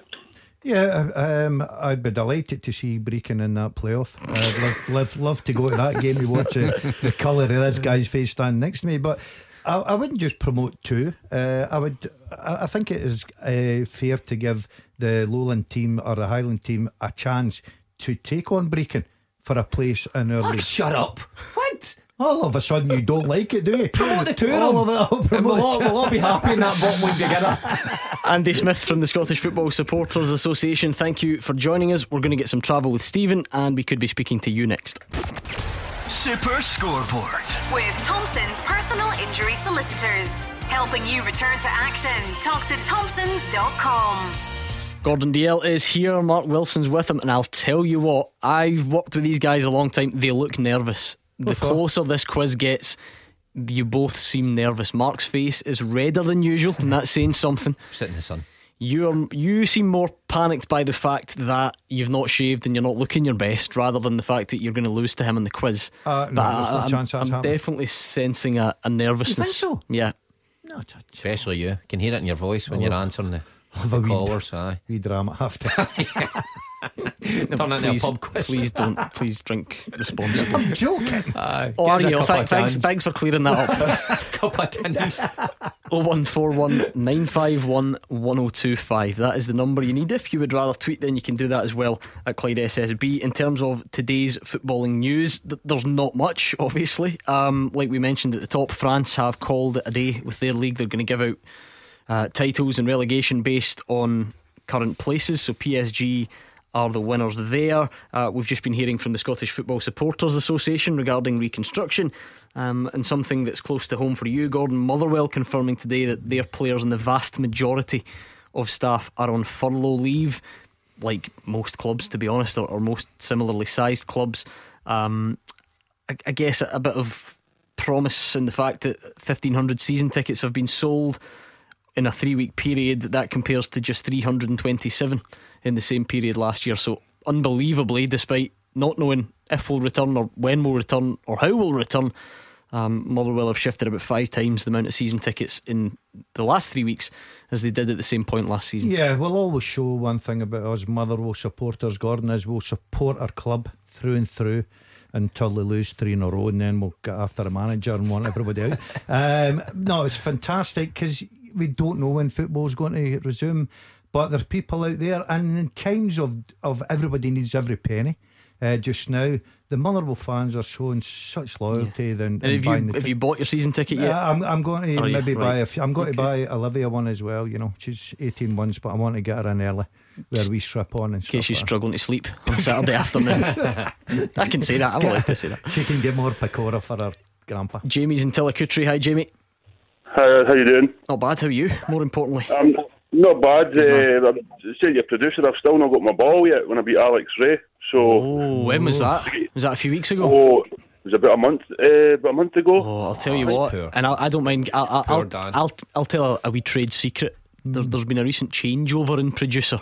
Yeah, um, I'd be delighted to see Brechin in that playoff. I'd love, love, love to go to that game and watch the colour of this guy's face stand next to me. But I, I wouldn't just promote two. Uh, I would. I, I think it is uh, fair to give the Lowland team or the Highland team a chance to take on Brechin for a place in our league. Shut up! What? All of a sudden, you don't like it, do you? Promote the two all of it. I'll and we'll, all, we'll all be happy in that bottom league together. Andy Smith from the Scottish Football Supporters Association. Thank you for joining us. We're going to get some travel with Stephen, and we could be speaking to you next. Super Scoreboard with Thompson's personal injury solicitors, helping you return to action. Talk to Thompsons.com. Gordon Dalziel is here. Mark Wilson's with him, and I'll tell you what, I've worked with these guys a long time. They look nervous the closer this quiz gets, you both seem nervous. Mark's face is redder than usual, and that's saying something. Sit in the sun. You you seem more panicked by the fact that you've not shaved and you're not looking your best, rather than the fact that you're going to lose to him in the quiz. Uh, no, but I, no I'm, I'm definitely sensing a, a nervousness. You think so? Yeah. No, especially you. can hear it in your voice when oh, you're answering the, the callers. Aye. We drama after. Turn no, please, pub quiz. Please don't. Please drink responsibly. I'm joking. Uh, oh, are you? Th- thanks, thanks for clearing that up. cup of tins. 0141 951 1025. That is the number you need. If you would rather tweet, then you can do that as well at Clyde SSB. In terms of today's footballing news, th- there's not much, obviously. Um, like we mentioned at the top, France have called it a day with their league. They're going to give out uh, titles and relegation based on current places. So PSG are the winners there. Uh, we've just been hearing from the Scottish Football Supporters Association regarding reconstruction. Um, and something that's close to home for you, Gordon Motherwell, confirming today that their players and the vast majority of staff are on furlough leave, like most clubs, to be honest, or, or most similarly sized clubs. Um, I, I guess a bit of promise in the fact that 1,500 season tickets have been sold in a three week period. That compares to just 327 in the same period last year. So, unbelievably, despite not knowing if we'll return or when we'll return or how we'll return, um, Motherwell have shifted about five times the amount of season tickets in the last three weeks as they did at the same point last season. Yeah, we'll always show one thing about us Motherwell supporters, Gordon, is we'll support our club through and through until they lose three in a row, and then we'll get after the manager and want everybody out. Um, no, it's fantastic because we don't know when football's going to resume, but there's people out there, and in times of of everybody needs every penny. Uh, just now, the Motherwell fans are showing such loyalty. Yeah. Than, and have you have you bought your season ticket yet? Uh, I'm, I'm going to maybe buy a few. I'm going okay. to buy Olivia one as well. You know, she's 18 months, but I want to get her in early where we strip on and in case she's like struggling to sleep on a Saturday afternoon. I can say that. I'm allowed to say that. She can get more pakora for her grandpa. Jamie's in Tillicoultry. Hi, Jamie. How how you doing? Not bad. How are you? More importantly. Um, not bad. Uh, I'm saying your producer. I've still not got my ball yet when I beat Alex Ray. So oh, when was that? Was that a few weeks ago? Oh, it was about a month, uh, about a month ago. Oh, I'll tell you what, poor. and I, I, don't mind. I'll, I'll, I'll, I'll, I'll, tell a, a wee trade secret. There, has been a recent changeover in producer.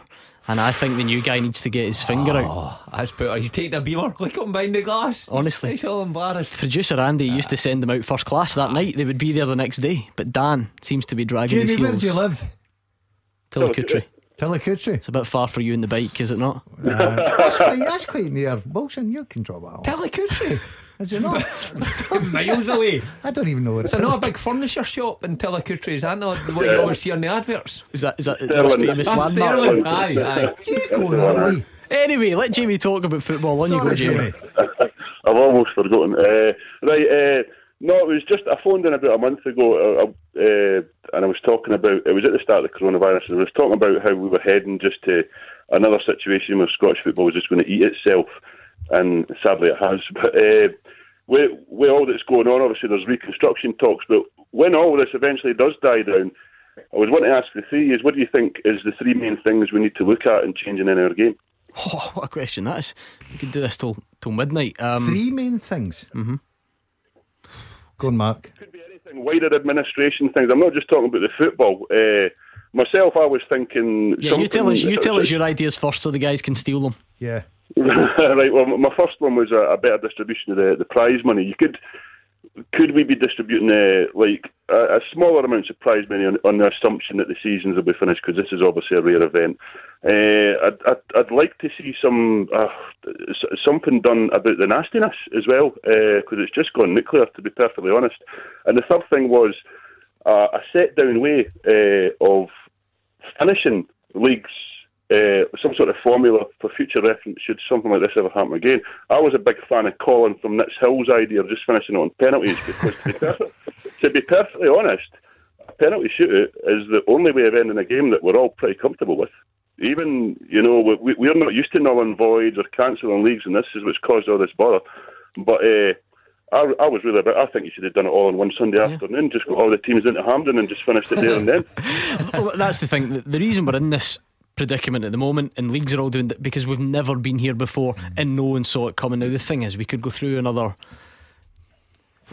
And I think the new guy needs to get his finger oh, out. That's put, he's taking a beamer. Look at him behind the glass. Honestly, he's all embarrassed. Producer Andy used to send them out first class that night. They would be there the next day. But Dan seems to be dragging Jamie, his heels. where do you live? Tillicoultry. Tillicoultry. It's a bit far for you in the bike, is it not? Uh, that's, quite, that's quite near. Wilson, you can drop that off. Tillicoultry. Is it not? Miles away. I don't even know what it's. Is there not a big furniture shop in Tillicoultry? Is that not what you always see on the adverts? Is that is that the most famous That's landmark? Stirling. Aye, aye. You go that way. Anyway, let Jamie talk about football. On Sorry, you go, Jamie. I've almost forgotten. Uh, right, uh, no, it was just I phoned in about a month ago, uh, uh, and I was talking about. It was at the start of the coronavirus, and I was talking about how we were heading just to another situation where Scottish football was just going to eat itself, and sadly it has. But uh, with, with all that's going on, obviously there's reconstruction talks, but when all this eventually does die down, I was wanting to ask the three is what do you think is the three main things we need to look at in changing in our game? Oh, what a question that is. We could do this till till midnight. Um, three main things. Mm-hmm. Go on, Mark. Could. Wider administration things. I'm not just talking about the football. Uh, myself, I was thinking. Yeah, you tell us. You tell us your ideas first, so the guys can steal them. Yeah. right. Well, my first one was a, a better distribution of the, the prize money. You could could we be distributing uh, like a, a, smaller amount of prize money on, on, the assumption that the seasons will be finished because this is obviously a rare event. Uh, I'd, I'd, I'd, like to see some uh, something done about the nastiness as well because uh, it's just gone nuclear to be perfectly honest. And the third thing was uh, a set down way uh, of finishing leagues uh, some sort of formula for future reference should something like this ever happen again. I was a big fan of Colin from Nitshill's idea of just finishing it on penalties because, to be, perfect, to be perfectly honest, a penalty shootout is the only way of ending a game that we're all pretty comfortable with. Even, you know, we, we're not used to null and voids or cancelling leagues, and this is what's caused all this bother. But uh, I, I, was really about. I think you should have done it all on one Sunday yeah. afternoon, just got all the teams into Hampden and just finished it there and then. well, that's the thing. The reason we're in this predicament at the moment, and leagues are all doing that because we've never been here before and no one saw it coming. Now, the thing is, we could go through another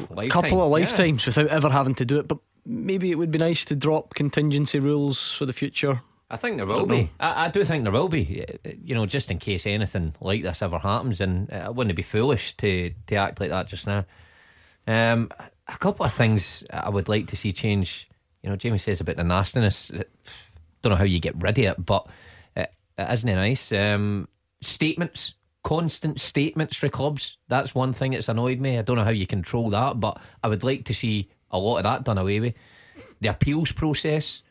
Lifetime, couple of lifetimes yeah. without ever having to do it, but maybe it would be nice to drop contingency rules for the future. I think there will be. I, I, do think there will be. Eh, eh, you know, just in case anything like this ever happens, and eh, it wouldn't be foolish to to act like that just now. Um, a couple of things I would like to see change. You know, Jamie says about the nastiness don't know how you get rid of it, but it, it isn't it nice? Um, statements, constant statements for clubs. That's one thing that's annoyed me. I don't know how you control that, but I would like to see a lot of that done away with. The appeals process,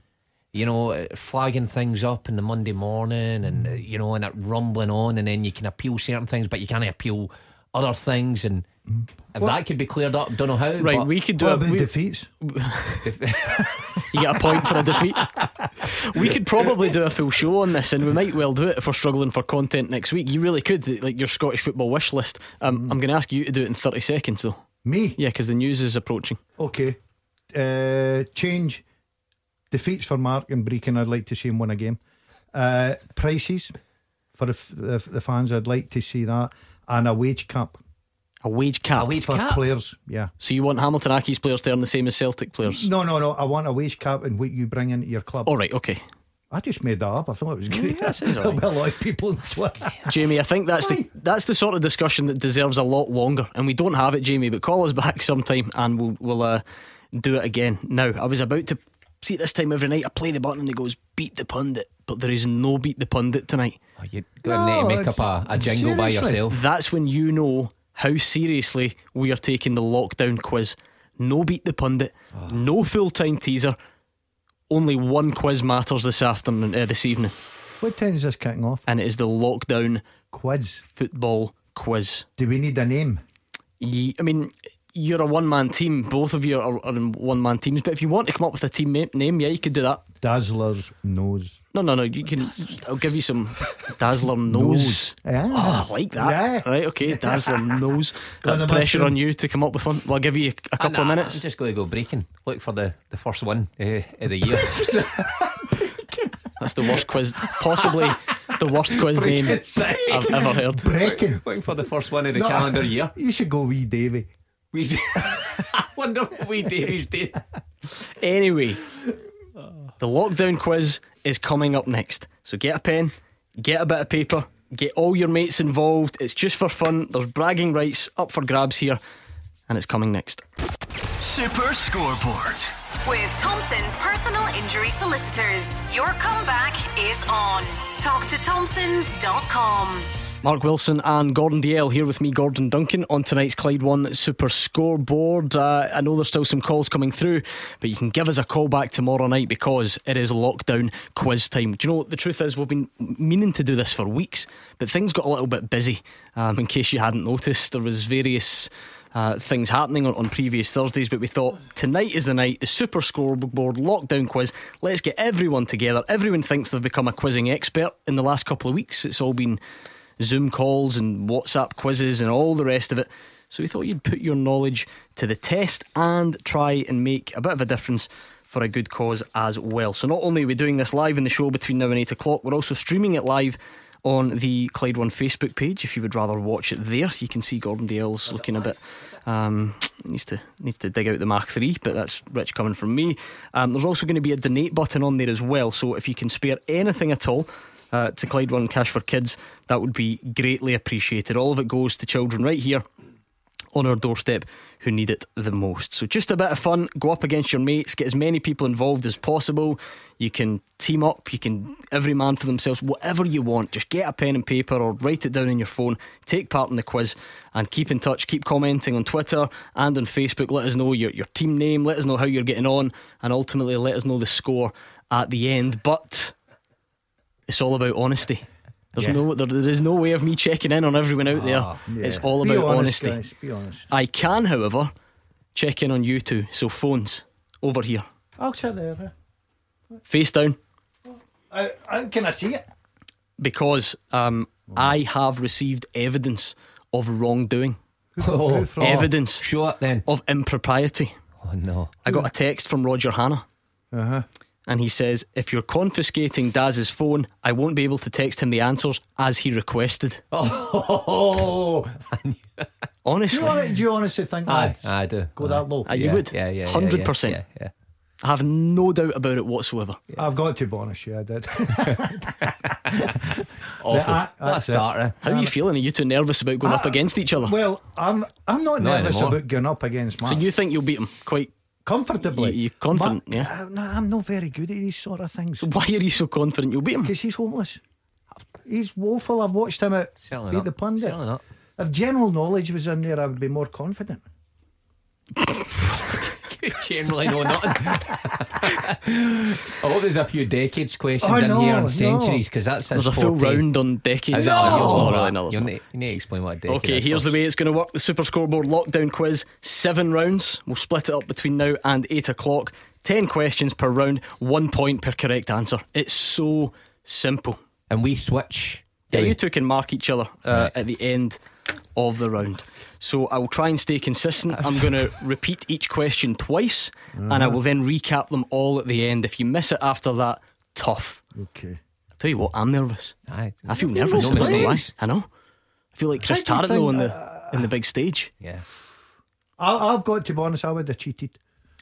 you know, uh, flagging things up in the Monday morning and, uh, you know, and it rumbling on, and then you can appeal certain things, but you can't appeal other things. And If that could be cleared up, don't know how. Right, but we could do What a, about we- defeats? You get a point for a defeat. we could probably do a full show on this, and we might well do it if we're struggling for content next week. You really could, like your Scottish football wish list. Um, I'm going to ask you to do it in 30 seconds, though. Me? Yeah, because the news is approaching. Okay. Uh, change. Defeats for Mark and Brechin. I'd like to see him win a game. Uh, prices for the, f- the, the fans. I'd like to see that. And a wage cap A wage cap. A wage for cap? players. Yeah. So you want Hamilton Accies players to earn the same as Celtic players? No, no, no. I want a wage cap and what you bring into your club. All right, okay. I just made that up. I thought it was great. that sounds all right. a lot of people on Twitter. Jamie, I think that's the that's the sort of discussion that deserves a lot longer, and we don't have it, Jamie. But call us back sometime, and we'll we'll uh, do it again. Now, I was about to see this time every night. I play the button and it goes beat the pundit, but there is no beat the pundit tonight. Oh, you're going to to make up a, a jingle by yourself. That's when you know how seriously we are taking the lockdown quiz. No beat the pundit, no full time teaser. Only one quiz matters this afternoon, uh, this evening, What time is this kicking off? and it is the lockdown Quiz. football quiz. Do we need a name? Ye, I mean, you're a one man team. Both of you are, are in one man teams. But if you want to come up with a team name, yeah, you could do that. Dazzler's nose. No, no, no. You can. I'll give you some Dazzler nose. Yeah. Oh, I like that. Yeah. Right, okay. Dazzler nose. Got Got pressure on you to come up with one. Well, I'll give you a couple of minutes. I'm just going to go breaking. Look for the, the first one uh, of the year. That's the worst quiz, possibly the worst quiz name I've ever heard. Breaking. Looking for the first one of the No. calendar year. You should go wee Davy. We I wonder what we Davies did. Anyway, the lockdown quiz is coming up next. So get a pen, get a bit of paper, get all your mates involved. It's just for fun. There's bragging rights up for grabs here, and it's coming next. Super Scoreboard. With Thompson's personal injury solicitors. Your comeback is on. Talk to Thompsons.com. Mark Wilson and Gordon Dalziel here with me, Gordon Duncan, on tonight's Clyde One Super Scoreboard. Uh, I know there's still some calls coming through, but you can give us a call back tomorrow night because it is lockdown quiz time. Do you know what the truth is? We've been meaning to do this for weeks, but things got a little bit busy. Um, in case you hadn't noticed, there was various. Uh, things happening on, on previous Thursdays, but we thought tonight is the night, the super scoreboard lockdown quiz. Let's get everyone together. Everyone thinks they've become a quizzing expert in the last couple of weeks. It's all been Zoom calls and WhatsApp quizzes and all the rest of it. So we thought you'd put your knowledge to the test and try and make a bit of a difference for a good cause as well. So not only are we doing this live in the show between now and 8 o'clock, we're also streaming it live on the Clyde One Facebook page. If you would rather watch it there, you can see Gordon Dalziel's looking a bit um, needs to needs to dig out the Mach Three, but that's rich coming from me. Um, there's also going to be a donate button on there as well. So if you can spare anything at all. Uh, to Clyde One Cash for Kids, that would be greatly appreciated. All of it goes to children right here on our doorstep who need it the most. So just a bit of fun, go up against your mates, get as many people involved as possible. You can team up, you can every man for themselves, whatever you want. Just get a pen and paper or write it down in your phone, take part in the quiz and keep in touch, keep commenting on Twitter and on Facebook. Let us know your, your team name, let us know how you're getting on, and ultimately let us know the score at the end. But it's all about honesty. There's Yeah. no there, there is no way of me checking in on everyone out there. It's all Be about honest, honesty. guys, be honest. I can, however, check in on you two. So phones over here, I'll sit there. face down, Uh, uh, can I see it? because um, I have received evidence of wrongdoing, Oh, evidence show it then. of impropriety. Oh no. I got a text from Roger Hanna. Uh huh. And he says, if you're confiscating Daz's phone, I won't be able to text him the answers as he requested. Oh, Do Honestly, you, hon- do you honestly think aye. I do. Go that low? Uh, you yeah, would. yeah, yeah, yeah, 100%. Yeah, yeah. I have no doubt about it whatsoever. I've got to be honest, yeah, I did. Awful. That's starter. How are you feeling? Are you too nervous about going up against each other? well, I'm I'm not Not nervous anymore. about going up against So Mark. you think you'll beat him quite? Comfortably. You- you confident, Mark- yeah? uh, no, I'm not very good at these sort of things. So why are you so confident you'll beat him? Because he's homeless. He's woeful. I've watched him out Certainly Beat not. the Pundit. Certainly not. If general knowledge was in there, I would be more confident. generally know nothing. I hope there's a few decades questions Oh, in no, here no. and centuries because that's There's a his full forte. round on decades. Is it? No, you'll not know really, no, You'll need, you need to explain what a decade Okay, is here's the way it's going to work the Super Scoreboard Lockdown Quiz. Seven rounds. We'll split it up between now and eight o'clock. Ten questions per round, one point per correct answer. It's so simple. And we switch. Yeah, we? you two can mark each other uh, at the end of the round. So I will try and stay consistent. I'm going to repeat each question twice, and I will then recap them all at the end. If you miss it after that, tough. Okay. I tell you what, I'm nervous. Aye. I feel No nervous. I don't know why. I know. I feel like Chris How Tarrant though think, in the in the big stage. Yeah. I, I've got to be honest, I would have cheated.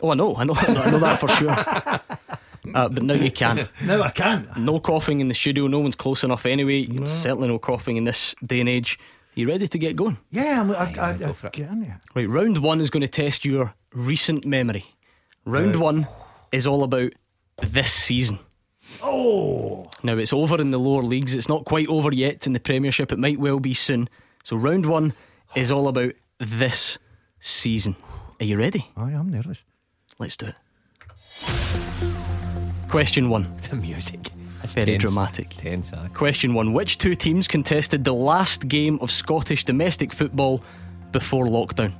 Oh, I know, I know, I know that for sure. Uh, but now you can't. No, I can't. No coughing in the studio. No one's close enough anyway. Certainly no coughing in this day and age. You ready to get going? Yeah, I'm, I, I, I, go for it. get in there. Right, round one is going to test your recent memory. Round Right. one is all about this season. Oh, Now it's over in the lower leagues. It's not quite over yet in the Premiership. It might well be soon. So round one is all about this season. Are you ready? I am nervous. Let's do it. Question one. The music. That's Very tense. dramatic. Tense, aye. Question one. Which two teams contested the last game of Scottish domestic football before lockdown?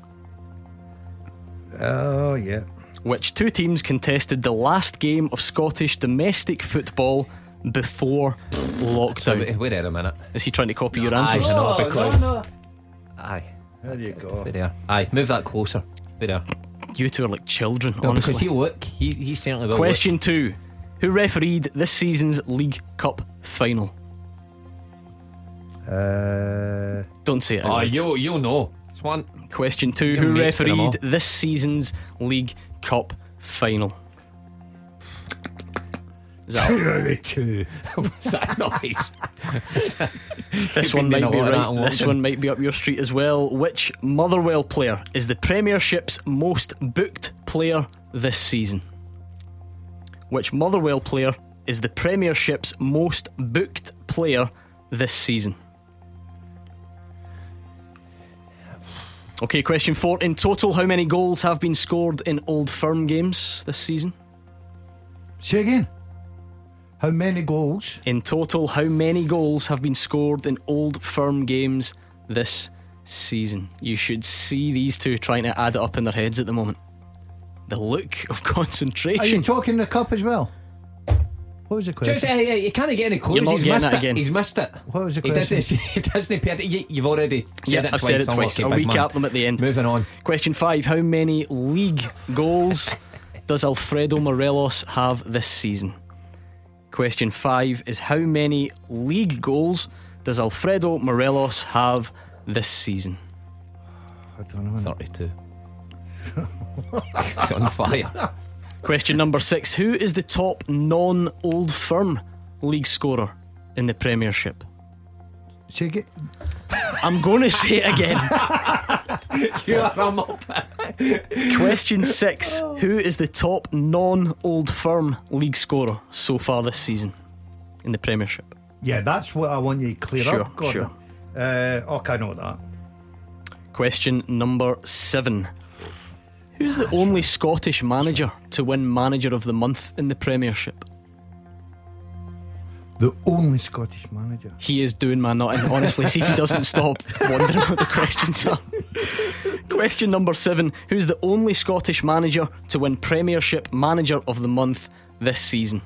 Oh, yeah. Which two teams contested the last game of Scottish domestic football before So, lockdown? wait, wait a minute. Is he trying to copy your Aye, answers? I know, Oh, because. no, no. Aye. There you go. Wait there. Aye, move that closer. Wait there. You two are like children, No, because honestly. he look. He, he certainly will. Question two. Who refereed this season's League Cup final? Uh, Don't say it. Look. out Oh, loud. you you know. It's one. Question two. You're Who mates for all. refereed this season's League Cup final? Is that two. What's that noise? This one might be doing a lot of right. that This one might be up your street as well. Which Motherwell player is the Premiership's most booked player this season? Which Motherwell player is the Premiership's most booked player this season? Okay, question four. In total, how many goals have been scored in Old Firm games this season? Say again. How many goals? In total, how many goals have been scored in Old Firm games this season? You should see these two trying to add it up in their heads at the moment. The look of concentration. Are you concentration. talking the cup as well? What was the question? Just, uh, you can't get any clues. You're not He's getting missed it it. again. He's missed it. What was the He doesn't. question? He doesn't. pay it- you- You've already said Yeah, it I've twice. said it I'm twice. okay, I'll big recap man. them at the end. Moving on. Question five How many league goals does Alfredo Morelos have this season? Question five is How many league goals does Alfredo Morelos have this season? I don't know. Thirty-two. He's on fire. Question number six Who is the top non old firm league scorer in the Premiership? Say again. I'm going to say it again. you are a mop. Question six Who is the top non old firm league scorer so far this season in the Premiership? Yeah, that's what I want you to clear Sure, up. Gordon. Uh, okay, I know that. Question number seven Who's the only Scottish manager to win Manager of the Month in the Premiership? The only Scottish manager. He is doing my nutting. Honestly, see if he doesn't stop wondering what the questions are. Question number seven Who's the only Scottish manager to win Premiership Manager of the Month this season?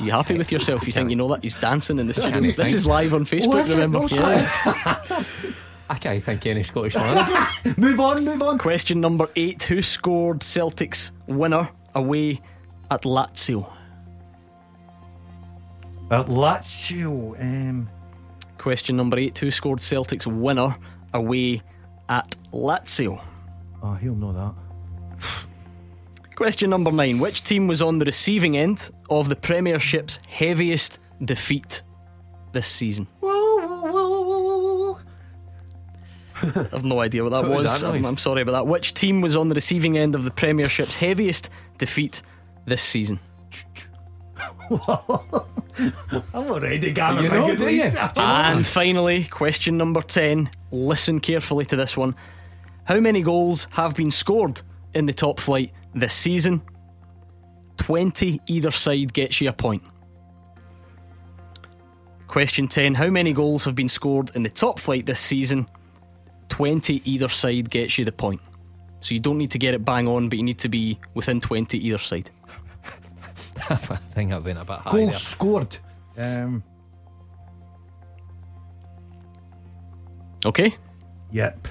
You happy with yourself? You think you know that? He's dancing in the studio. This is live on Facebook, is it? remember? No, Yeah. I can't think any Scottish managers. move on, move on. Question number eight Who scored Celtic's winner away at Lazio? At Lazio. Um, Question number eight Who scored Celtic's winner away at Lazio? oh, he'll know that. Question number nine Which team was on the receiving end of the Premiership's heaviest defeat this season? I've no idea what that What was was. that I'm. I'm sorry about that. Which team was on the receiving end of the Premiership's heaviest defeat this season? I'm already gathering You my know, good do you? And finally, question number 10. Listen carefully to this one. How many goals have been scored in the top flight this season. 20 either side gets you a point. Question 10 How many goals have been scored in the top flight this season? 20 either side gets you the point. So you don't need to get it bang on, but you need to be within 20 either side. I think I've been a bit high Goals there. scored. Um, Okay? yep.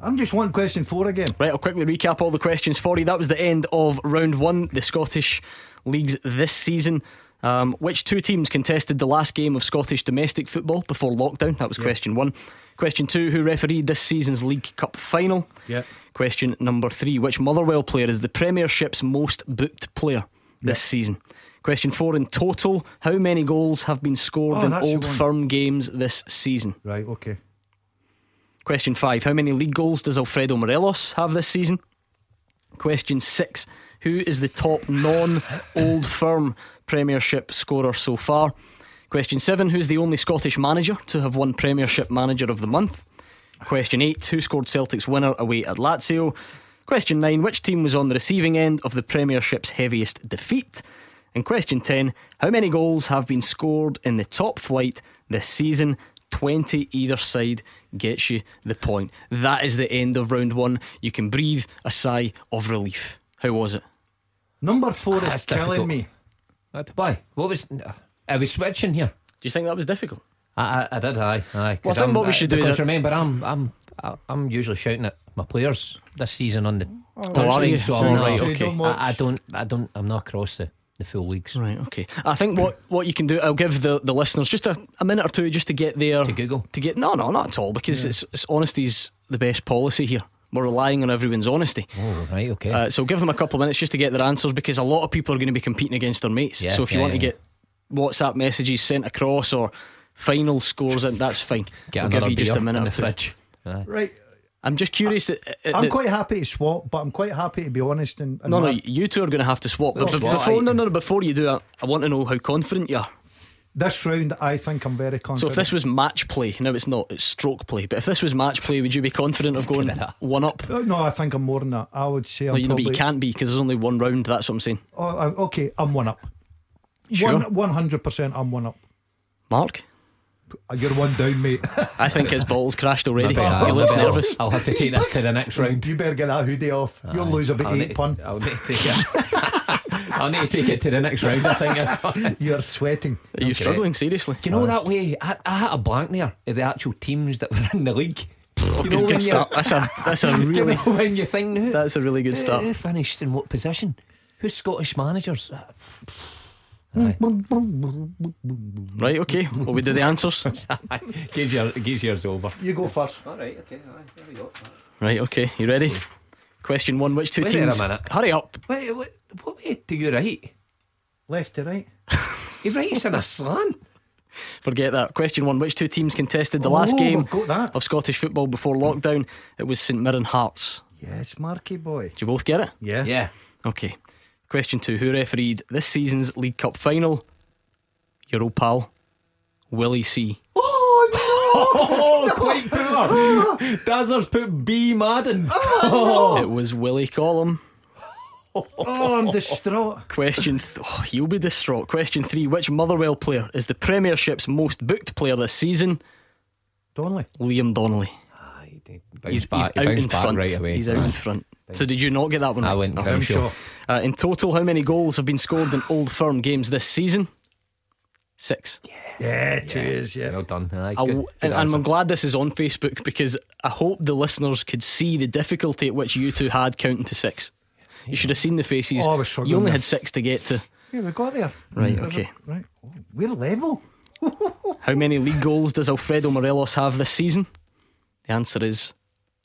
I'm just one question four again. Right, I'll quickly recap all the questions for you. That was the end of round one, the Scottish leagues this season. Um, which two teams contested the last game of Scottish domestic football before lockdown? That was question one. Question two, who refereed this season's League Cup final? Yep. Question number three, which Motherwell player is the Premiership's most booked player this season? Question four, in total, how many goals have been scored Oh, in Old. Firm games this season? Right, okay. Question five How many league goals does Alfredo Morelos have this season? Question six Who is the top non Old Firm Premiership scorer so far? Question seven Who's the only Scottish manager to have won Premiership Manager of the Month? Question eight Who scored Celtic's winner away at Lazio? Question nine Which team was on the receiving end of the Premiership's heaviest defeat? And question 10 How many goals have been scored in the top flight this season? 20 either side gets you the point. That is the end of round one. You can breathe a sigh of relief. How was it? Number four ah, is That's killing difficult. me. What? Why? What was? Are we switching here? Do you think that was difficult? I, I, I did, aye, aye. 'cause Well, I think I'm- what we should do is because that- remember, I'm, I'm, I'm usually shouting at my players this season on the oh, are touchline, you? so So I'm you- all right. so you Okay, don't? I, I don't, I don't, I'm not across the, the full weeks Right, okay. I think what, what you can do, I'll give the, the listeners just a, a minute or two just to get there. to Google. To get no, no, not at all, because it's, it's honesty's the best policy here. We're relying on everyone's honesty. Oh, right, okay. Uh, so give them a couple of minutes just to get their answers because a lot of people are going to be competing against their mates. Yeah, so if you yeah, want to get WhatsApp messages sent across or final scores in, that's fine. Get we'll give another you just a minute or two. fridge. Right. I'm just curious. that, uh, I'm that- quite happy to swap, but I'm quite happy to be honest. And, and no, no, you two are going to have to swap. But We'll be- swap. before, no, no, no, before you do that, I want to know how confident you are. This round, I think I'm very confident. So if this was match play, no, it's not. It's stroke play. But if this was match play, would you be confident of going one up? Oh, no, I think I'm more than that. I would say No, I'm you know, but you can't be because there's only one round. That's what I'm saying. Oh, okay, I'm one up. Sure. One hundred percent, I'm one up. Mark, Uh, You're one down, mate. I think his ball's crashed already. Maybe, aye, he looks maybe nervous. I'll have to take this to the next round. you better get that hoodie off. You'll lose about I'll eight need, pun. I'll need to take it. I'll need to take it to the next round. I think. You're sweating. Are you Okay. struggling seriously? Do you know that way? I, I had a blank there of the actual teams that were in the league. You know Good, good start. That's a that's a you really know when you think who, that's a really good who, start. who finished in what position? Who's Scottish managers? Uh, right, okay. Well, we do the answers. Gives your gives yours over. You go first. All right, okay, all right, there we go. Right, okay. You ready? Question one: Which two Wait a teams? minute. Hurry up! Wait, what, what way do you write? Left to right. He writes in a slant. Forget that. Question one: Which two teams contested the last Oh, game we've got that. of Scottish football before lockdown? It was St Mirren Hearts. Yes, Marky boy. Do you both get it? Yeah. Yeah. Okay. Question two: Who refereed this season's League Cup final? Your old pal, Willie C. Oh, no! quite poor. Dazzers put B Madden. Oh, it was Willie Collum. Oh, I'm distraught. Question th- oh, you'll be distraught. Question three: Which Motherwell player is the Premiership's most booked player this season? Donnelly. Liam Donnelly. He's, he's out in front. right away. He's out in front. So did you not get that one? I went Okay. I'm Crenshaw. sure. Uh, in total, how many goals have been scored in Old Firm games this season? Six. Yeah, two years. yeah. Well done. Aye, good, good and, and. I'm glad this is on Facebook because I hope the listeners could see the difficulty at which you two had counting to six. You should have seen the faces. Oh, I was struggling you only there. had six to get to. Yeah, we got there. Right, okay. Right. Oh, We're level. How many league goals does Alfredo Morelos have this season? The answer is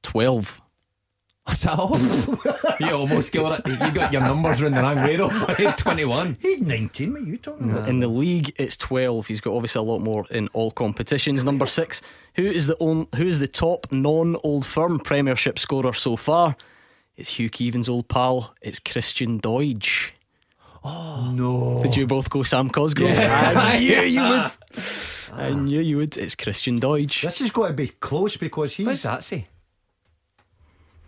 12. What's that all? you almost got it. You got your numbers in the wrong way though. 21. He's 19. What are you talking about? In the league, it's 12. He's got obviously a lot more in all competitions. Number six, who is the on, who is the top non Old Firm Premiership scorer so far? It's Hugh Keevins' old pal. It's Christian Doidge. Oh, No. Did you both go Sam Cosgrove? I knew you would. I knew you would. It's Christian Doidge. This has got to be close because What's he's. that say?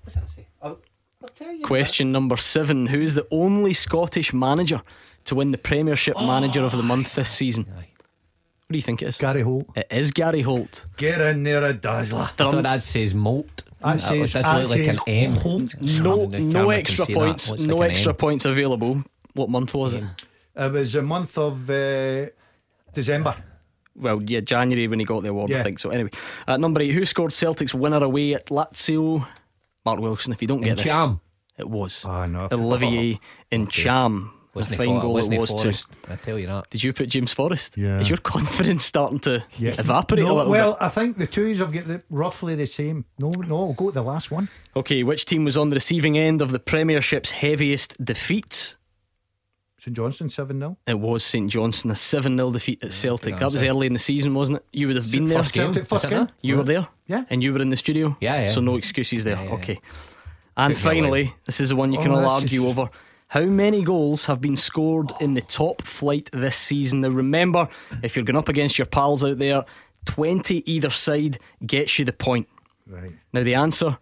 What's that say? Oh I'll tell you. Question number seven Who is the only Scottish manager to win the Premiership oh. Manager of the Month this season? What do you think it is? Gary Holt. It is Gary Holt. Get in there, a dazzler. I thought that says molt. That says- does that look like an says M. No, no extra see that. points. No like extra M. points available. What month was it? It was a month of uh, December. Well, yeah, January when he got the award, I think. So anyway, uh, number eight. Who scored Celtic's winner away at Lazio? Mark Wilson. If you don't get In this, Cham. it was Ah, no. Olivier Ntcham. A Wasn't fine he goal wasn't it was too. Forrest? I tell you that. Did you put James Forrest? Yeah. Is your confidence starting to Yeah. evaporate No, a little bit? well, bit? I think the twos have got the, roughly the same. No, no, I'll go to the last one. Okay, which team was on the receiving end of the Premiership's heaviest defeat? St Johnstone 7 0. It was St Johnstone, a 7 0 defeat at Celtic. That was early in the season, wasn't it? You would have been there. First game. Celtic first game. You were there? Yeah. And you were in the studio? Yeah, yeah. So no excuses there. Yeah, yeah, okay. And Took me finally, this is the one you oh, can Oh, all argue is- over. How many goals have been scored in the top flight this season? Now, remember, if you're going up against your pals out there, 20 either side gets you the point. Right. Now, the answer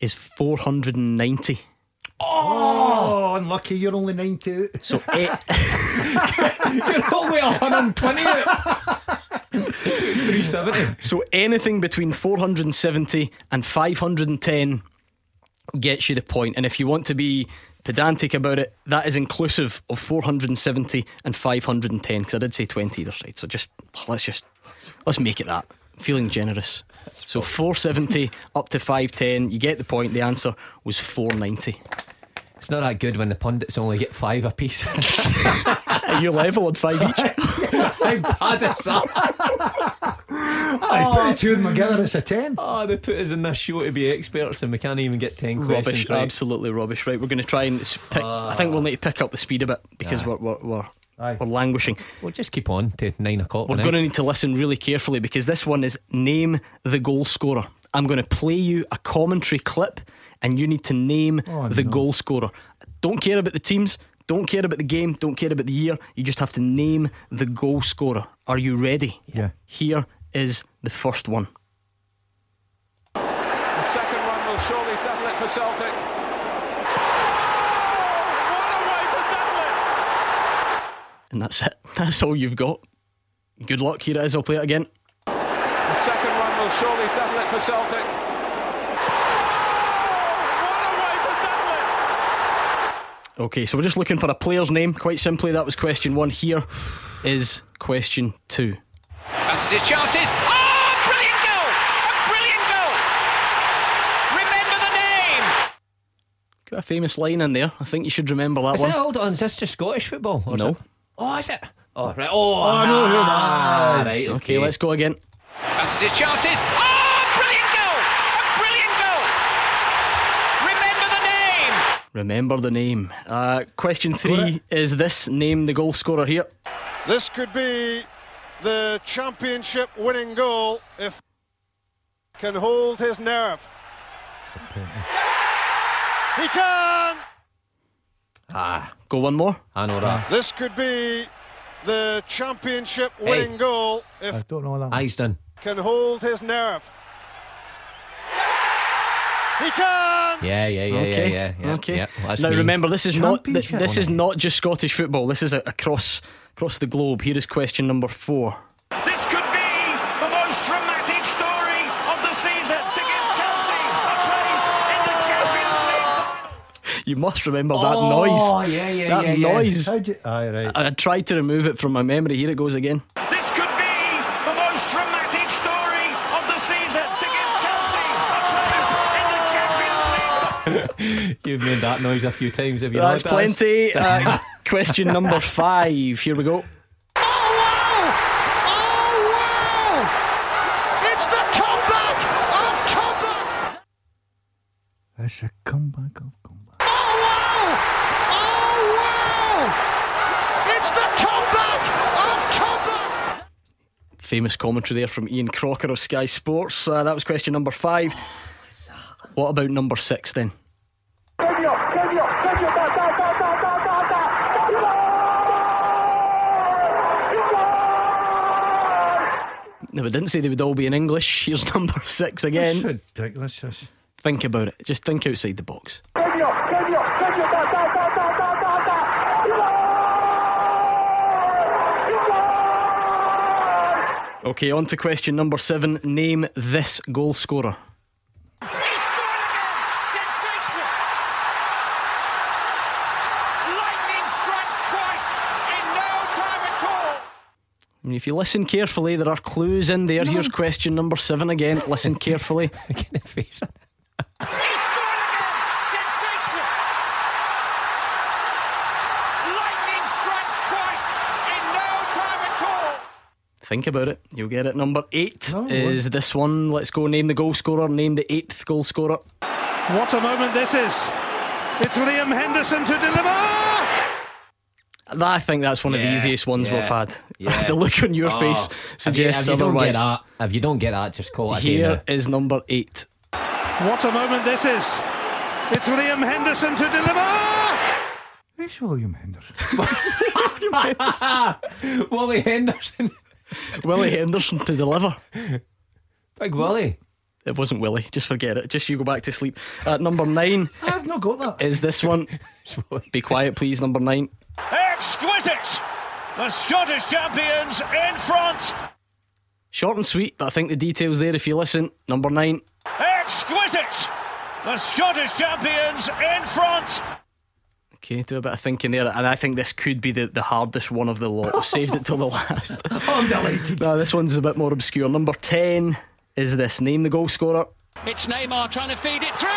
is 490. Oh, unlucky. You're only 90 out. So, eh, You're only 120 370. so anything between 470 and 510 gets you the point. And if you want to be pedantic about it, that is inclusive of 470 and 510 because I did say 20 either side. So just let's just let's make it that. Feeling generous. So 470 up to 510, you get the point. The answer was 490. It's not that good when the pundits only get five apiece. Are you level on five each? How bad is that? I put the two of them together, it's a 10. Oh, they put us in this show to be experts and we can't even get 10 Rubbish, questions right. absolutely rubbish. Right, we're going to try and s- pick. I think we'll ah. need to pick up the speed a bit because we're we're, we're, Aye. we're languishing. We'll just keep on to 9 o'clock. We're going to need to listen really carefully because this one is name the goal scorer. I'm going to play you a commentary clip and you need to name Oh, the no. goal scorer. Don't care about the teams, don't care about the game, don't care about the year. You just have to name the goal scorer. Are you ready? Yeah. Here is the first one. The second one will surely settle it for Celtic. Oh, what a way to settle it! And that's it. That's all you've got. Good luck. Here it is. I'll play it again. The second one will surely settle it for Celtic. What a way to settle it! Okay, so we're just looking for a player's name. Quite simply, that was question one. Here is question two. Fancies his chances. Oh, brilliant goal! A brilliant goal! Remember the name! Got a famous line in there. I think you should remember that Is one. it, hold on, is this just Scottish football? Or is No. it- Oh, is it? Oh, right. Oh, I know who that ah, is. right, Okay, let's go again. Fancies his chances. Oh, brilliant goal! A brilliant goal! Remember the name! Remember the name. Uh, question three is this name the goal scorer here. This could be the championship winning goal if can hold his nerve. He can! Ah, Go one more. I know that. This could be the championship winning Hey. goal if I don't know that. Eyes done. can hold his nerve. He can! Yeah, yeah, yeah, okay. yeah, yeah, yeah. okay. yeah. That's now me. remember, this is not th- this is not just Scottish football. This is a- across across the globe. Here is question number four. This could be the most dramatic story of the season to give Chelsea a place in the Champions League. You must remember that Oh, noise. yeah, yeah, that yeah, yeah. noise. How'd you? Aye, right. I tried to remove it from my memory. Here it goes again. This could be the most dramatic story of the season to give Chelsea a place in the Champions League. You've made that noise a few times, have you That's not, plenty. Uh, question number five. Here we go. Oh wow! Oh wow! It's the comeback of comebacks! It's a comeback of comeback. Oh wow! Oh wow! It's the comeback of comebacks! Famous commentary there from Ian Crocker of Sky Sports. Uh, that was question number five. What about number six then? No, we didn't say they would all be in English. Here's number six again. ridiculous. This. Think about it. Just think outside the box. Okay, on to question number seven. Name this goal scorer. Sensational! Lightning strikes twice in no time at all. I mean, if you listen carefully, there are clues in there. Here's question number seven again. Listen carefully. Get a face on. He scored again! Sensational! Lightning strikes twice in no time at all. Think about it. You'll get it. Number eight is this one. Let's go. Name the goal scorer. Name the eighth goal scorer. What a moment this is. It's Liam Henderson to deliver. That, I think that's one of the easiest ones we've had. yeah. the look on your Oh, face if you- suggests if you, don't otherwise. get that, if you don't get that, just call it a day Here now. number eight. What a moment this is. It's Liam Henderson to deliver. Where's William Henderson? Wally Henderson. Willie Henderson to deliver. Big Willie. It wasn't Willie. Just forget it. Just you go back to sleep. At number nine I've not got that. is this one. Be quiet, please. Number nine. Exquisite! The Scottish champions in front. Short and sweet, but I think the details there if you listen. Number nine. Exquisite! The Scottish champions in front. Okay, do a bit of thinking there, and I think this could be the, the hardest one of the lot. We've saved it till the last. I'm delighted. no, this one's a bit more obscure. Number 10 is this. Name the goal scorer. It's Neymar trying to feed it through.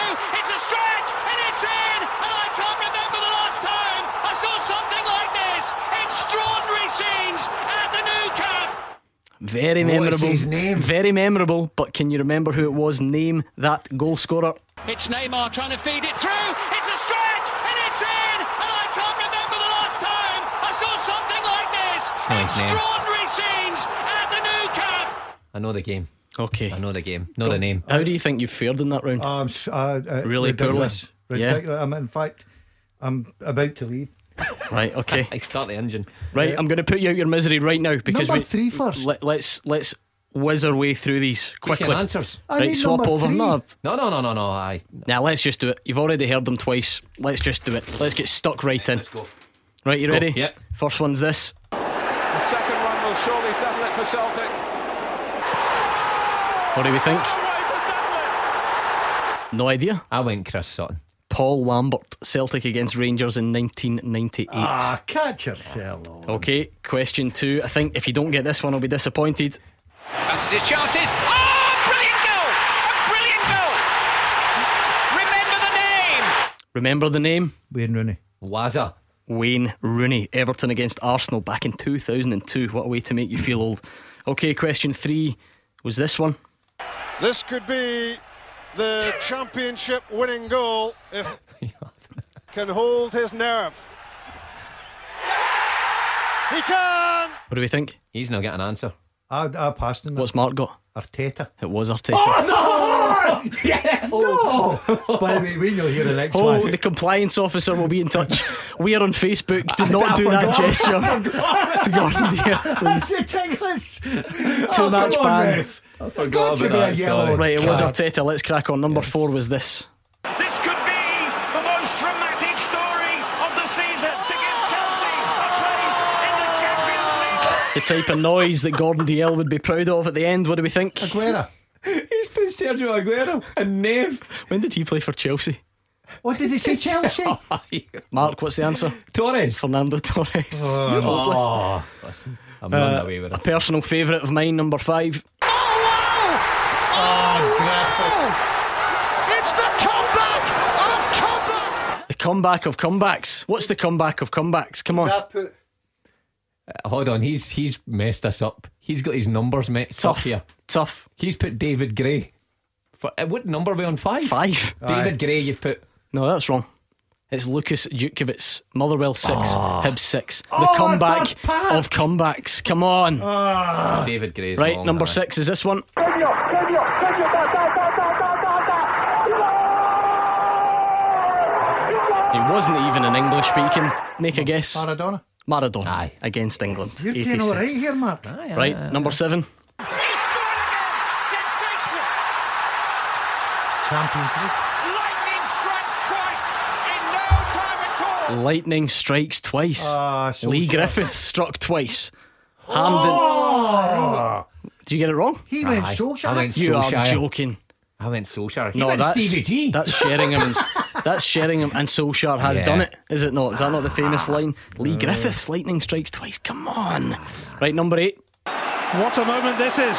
Very What memorable. is his name? Very memorable, but can you remember who it was? Name that goal scorer. It's Neymar trying to feed it through. It's a stretch and it's in. And I can't remember the last time I saw something like this. It's not name. Extraordinary scenes at the Nou Camp. I know the game. Okay. I know the game. Know the name. How do you think you fared in that round? Um, s- uh, uh, Really ridiculous. poorly? Yeah. I'm, in fact, I'm about to leave. Right, okay. I start the engine. Right, I'm going to put you out your misery right now because Number we, three first. Let, let's let's whiz our way through these Which quickly. answers? I right, need swap over. three. No, No, no, no, no, no. I. now let's just do it. You've already heard them twice. Let's just do it. Let's get stuck right in. Let's go. Right, you ready? Yep. First one's this. The second one will surely settle it for Celtic. What do we think? No idea. I went Chris Sutton. Paul Lambert, Celtic against Rangers in 1998. Ah, catch yourself. Okay, question two. I think if you don't get this one, I'll be disappointed. Fancies his chances. Oh, brilliant goal! A brilliant goal! Remember the name. Remember the name? Wayne Rooney. Waza. Wayne Rooney, Everton against Arsenal back in 2002. What a way to make you feel old. Okay, question three was this one. This could be the championship winning goal if can hold his nerve. He can. What do we think? He's not getting an answer. I, I passed him. What's Mark got? Arteta. It was Arteta. Oh, No! No! By the way, we know here the next Oh, one. the compliance officer will be in touch. We are on Facebook. Do not I do that gesture to Gordon Dalziel, please. That's ridiculous. Two oh, match ban. I forgot to about be a that, yellow sorry. Right, it was card. Arteta. Let's crack on. Number four was this. This could be the most dramatic story of the season to give Chelsea a place in the Champions League. The type of noise that Gordon Dalziel would be proud of at the end. What do we think? Aguero. He's been Sergio Aguero and Nave. When did he play for Chelsea? What did he say, Chelsea? Mark, what's the answer? Torres. Fernando Torres. You're hopeless. Oh, listen. I'm running Uh, away with a personal favourite of mine, number five. It's the comeback of comebacks. The comeback of comebacks. What's the comeback of comebacks? Come on. put Uh, hold on, he's he's messed us up. He's got his numbers mixed up Tough. here. Tough. He's put David Gray. For, uh, what number are we on? Five? Five. David Gray, you've put. No, that's wrong. It's Lukas Jutkiewicz. Motherwell six. Hibs six. The Oh, comeback of comebacks. Come on. David Gray's right, number aye. six is this one. He wasn't even an English speaking. Make a guess. Maradona. Maradona Aye. against England. You're doing all right here, Mark. Right, number seven. He scored again. Sensational. Champions League. Lightning strikes twice in no time at all. Lightning strikes twice. Ah, so Leigh sad. Griffith struck twice. Hampden. Oh, Did you get it wrong? he went Aye, Solskjaer. I went You are Solskjaer. joking. I went Solskjaer. He No, went that's Stevie G. That's Sheringham. And, that's Sheringham, and Solskjaer has Yeah. done it. Is it not? Is that not the famous ah. line? Leigh mm. Griffiths, lightning strikes twice. Come on. Right, number eight. What a moment this is.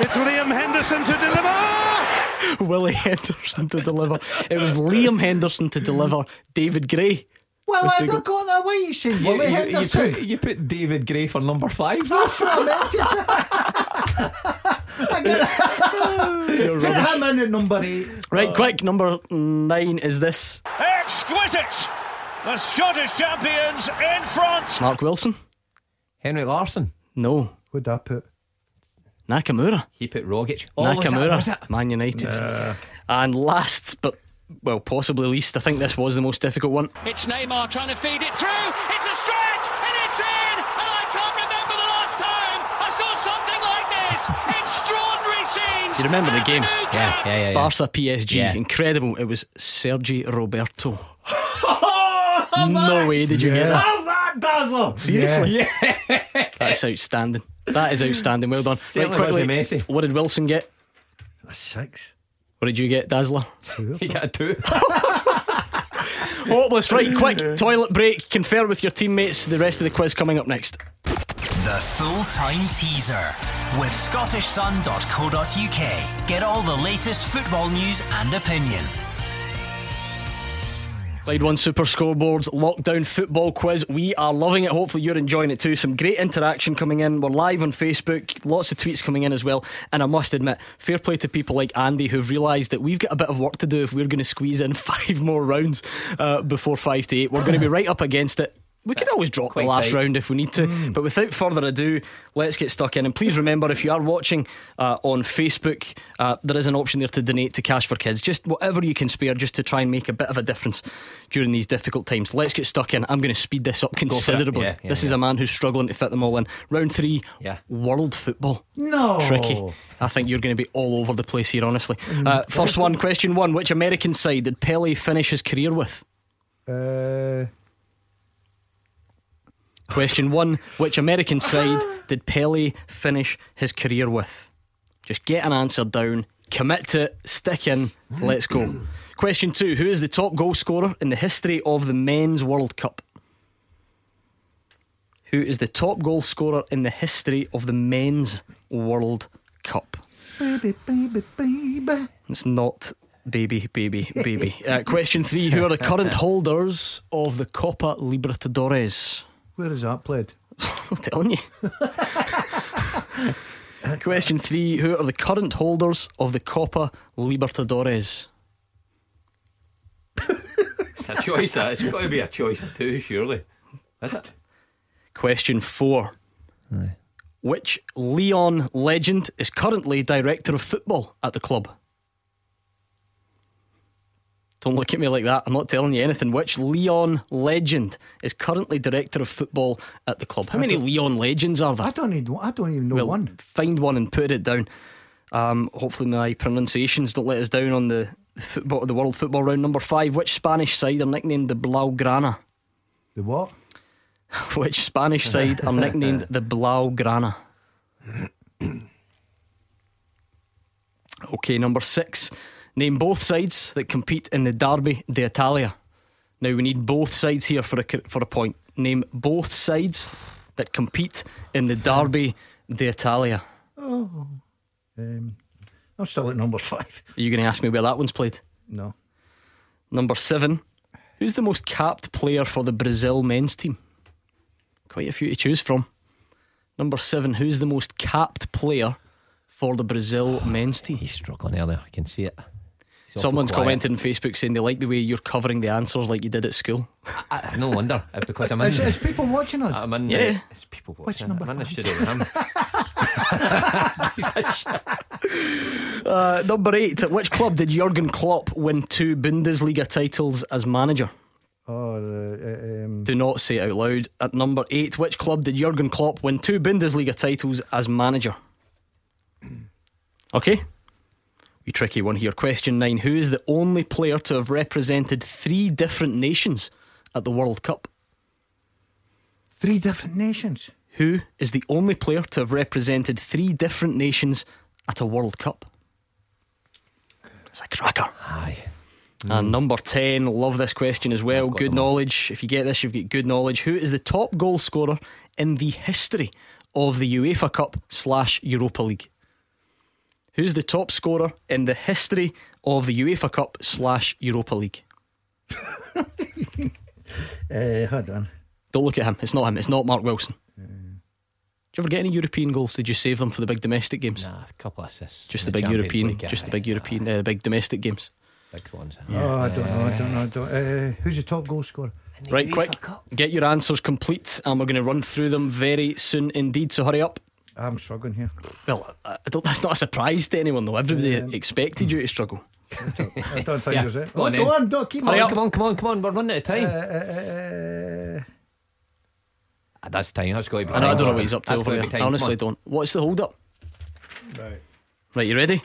It's Liam Henderson to deliver. Willie Henderson to deliver. It was Liam Henderson to deliver. David Gray. Well, I the don't got that. way, are you saying You, Willie you- you Henderson? put, you put David Gray for number five. That's what I meant to I get, You're him in at number eight. Right, quick. Number nine is this. Exquisite. The Scottish champions in front. Mark Wilson. Henrik Larsson. No. Who'd I put? Nakamura. He put Rogic. Oh, was that- Nakamura. was it? Man United. And last, but well, possibly least, I think this was the most difficult one. It's Neymar trying to feed it through. You remember the game? Nou Yeah, yeah, yeah. yeah. Barca PSG. Yeah. Incredible. It was Sergi Roberto. no way did you get Yeah. that. Have that, Dazzler. Seriously? Yeah. That's outstanding. That is outstanding. Well done. Certainly right, quickly, Messi. what did Wilson get? A six. What did you get, Dazzler? He got a two. Hopeless. Right, quick. Toilet break. Confer with your teammates. The rest of the quiz coming up next. The full time teaser with ScottishSun.co.uk. Get all the latest football news and opinion. Clyde One Super Scoreboards lockdown football quiz. We are loving it. Hopefully, you're enjoying it too. Some great interaction coming in. We're live on Facebook. Lots of tweets coming in as well. And I must admit, fair play to people like Andy who've realised that we've got a bit of work to do if we're going to squeeze in five more rounds uh, before five to eight. We're going to be right up against it. We could always drop the last tight. round if we need to. But without further ado, let's get stuck in. And please remember, if you are watching uh, on Facebook, uh, there is an option there to donate to Cash for Kids. Just whatever you can spare, just to try and make a bit of a difference during these difficult times. Let's get stuck in. I'm going to speed this up considerably. Yeah, yeah, this is a man who's struggling to fit them all in. Round three, Yeah. world football. No. Tricky. I think you're going to be all over the place here, honestly. Uh, first one, question one. Which American side did Pele finish his career with? Uh, Question one Which American side did Pele finish his career with? Just get an answer down, commit to it, stick in, let's go. Question two Who is the top goal scorer in the history of the Men's World Cup? Who is the top goal scorer in the history of the Men's World Cup? baby, baby, baby. It's not baby, baby, baby. Uh, question three Who are the current holders of the Copa Libertadores? Where is that played? I'm telling you. Question three Who are the current holders of the Copa Libertadores? It's a choice. That. It's got to be a choice too, surely. Is it? Question four Which Lyon legend is currently director of football at the club? Don't look at me like that. I'm not telling you anything. Which Lyon legend is currently director of football at the club? How many Lyon legends are there? I don't need. I don't even know Well, one. Find one and put it down. Um, hopefully, my pronunciations don't let us down on the football, the World Football Round number five. Which Spanish side are nicknamed the Blaugrana? The what? Which Spanish side are nicknamed the Blaugrana? okay, number six. Name both sides that compete in the Derby d'Italia. Now we need both sides here for a for a point. Name both sides that compete in the Derby d'Italia. Oh. Um, I'm still at number five. Are you going to ask me where that one's played? No. Number seven. Who's the most capped player for the Brazil men's team? Quite a few to choose from. Number seven. Who's the most capped player for the Brazil men's team? He's struggling earlier. I can see it. He's awful Someone's quiet. commented on Facebook saying they like the way you're covering the answers like you did at school. I- no wonder. It's because I'm in. Is, is people watching us? I'm in. Yeah. The, it's people Which watching. number I'm in the five? studio with him. Uh, number eight. At which club did Jurgen Klopp win two Bundesliga titles as manager? Oh, uh, um, Do not say it out loud. At number eight, which club did Jurgen Klopp win two Bundesliga titles as manager? Okay. You tricky one here. Question nine Who is the only player to have represented three different nations at the World Cup? Three different nations. Who is the only player to have represented three different nations at a World Cup? It's a cracker. Aye. And number 10, love this question as well. Good knowledge. If you get this, you've got good knowledge. Who is the top goal scorer in the history of the UEFA Cup slash Europa League? Who's the top scorer in the history of the UEFA Cup slash Europa League? Uh, hold on. Don't look at him. It's not him. It's not Mark Wilson. Did you ever get any European goals? Did you save them for the big domestic games? Nah, a couple of assists. Just in the big Champions European, League, just the big European, uh, big domestic games. Big ones. Oh, I don't know. I don't know. I don't, uh, who's the top goal scorer? Right, quick, get your answers complete, and we're going to run through them very soon indeed. So hurry up. I'm struggling here. Well, I I don't, that's not a surprise to anyone, though. Everybody Um, expected you to struggle. I don't think Yeah, there's it. go Oh, on go on, don't keep Hurry on. up. Come on, come on, come on. We're running out of Uh, time. uh, uh, uh, Ah, That's time. That's got to be I, know, I don't know what he's up to That's over gotta there. I honestly don't. What's the hold up? right. Right, you ready?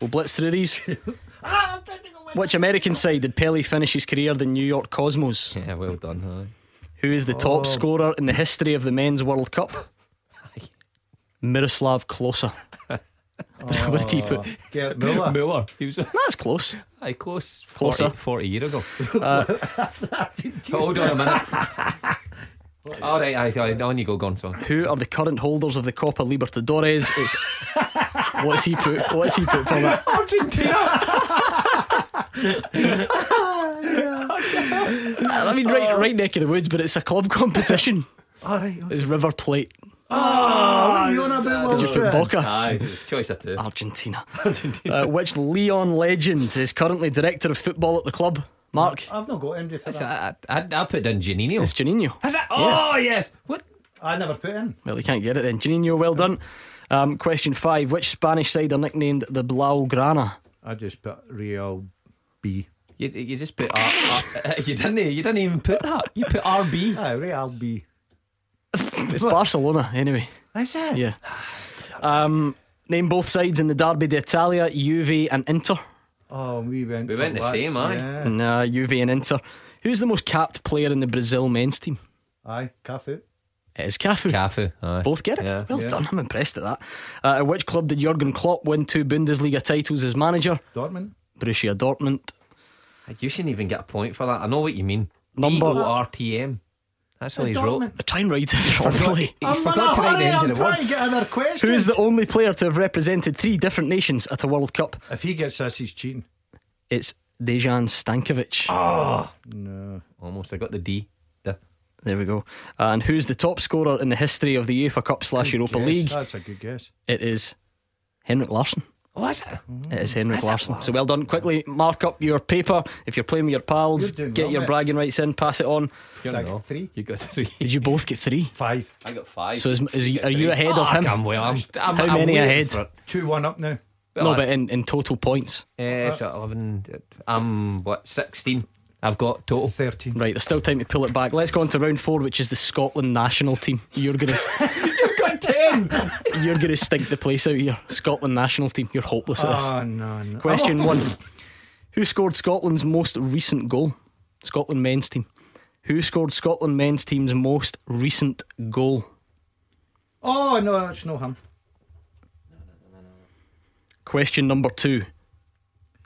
We'll blitz through these. Which American side did Pele finish his career? The New York Cosmos. Yeah, well done. aye. Who is the top Oh. scorer in the history of the men's World Cup? Miroslav Klose. what did he put? Oh, Gerd Muller. Muller. He was That's close. aye, close. Closer. 40, 40 year ago. Uh, Hold on a minute. All right, aye, aye, on you go, gone. So. Who are the current holders of the Copa Libertadores? It's what's he put? What's he put for that? Argentina. I mean, right, right neck of the woods, but it's a club competition. All right. It's River Plate. Oh, what are you on about, Did you put Boca? Aye, it's choice of two. Argentina. Uh, which Lyon legend is currently director of football at the club? Mark. I've not got MD for that. I, I, I put in Juninho. It's Juninho. Has it? Oh, yes. What? I never put in. Well, you can't get it then. Juninho, well done. Um, question five. Which Spanish side are nicknamed the Blaugrana? I just put Real B. You, you just put R, R, you didn't you didn't even put that. You put RB. Ah, Real B. It's Barcelona, anyway. Is it? Yeah. Um, name both sides in the Derby d'Italia, Juve and Inter. Oh, we went. We went the Lutz, same, aye. Yeah. Nah, Juve and Inter. Who's the most capped player in the Brazil men's team? Aye, Cafu. It is Cafu. Cafu. Aye. Both get it. Yeah. well Yeah. done. I'm impressed at that. Uh, at which club did Jurgen Klopp win two Bundesliga titles as manager? Dortmund. Borussia Dortmund. You shouldn't even get a point for that. I know what you mean. Number- D-O-R-T-M. That's how he's wrote. Dortmund. Try and write it properly. He's I'm forgot to write the end I'm of the trying word. to get another question. Who is the only player to have represented three different nations at a World Cup? If he gets this, he's cheating. It's Dejan Stankovic. Oh, no. Almost. I got the D. The. There we go. And who's the top scorer in the history of the UEFA Cup slash Europa Guess. League? That's a good guess. It is Henrik Larsson. Oh, is it? It is Henrik Larsson. So well done. Quickly mark up your paper. If you're playing with your pals, get well, your mate. bragging rights in, pass it on. You Like know. three? You got three. Did you both get three? Five. I got five. So is, is you, are you ahead of Ah, him? I'm well. I'm, I'm, How I'm many ahead? Two one up now. No, but in, in total points. Uh, so 11. I'm what? 16. I've got total. Thirteen. Right, there's still time to pull it back. Let's go on to round four, which is the Scotland national team. You're gonna You've got 10. you're gonna stink the place out here. Scotland national team. You're hopeless at this. Oh no, no. Question oh. one: Who scored Scotland's most recent goal? Scotland men's team. Who scored Scotland men's team's most recent goal? Oh no, it's no him. Question number two: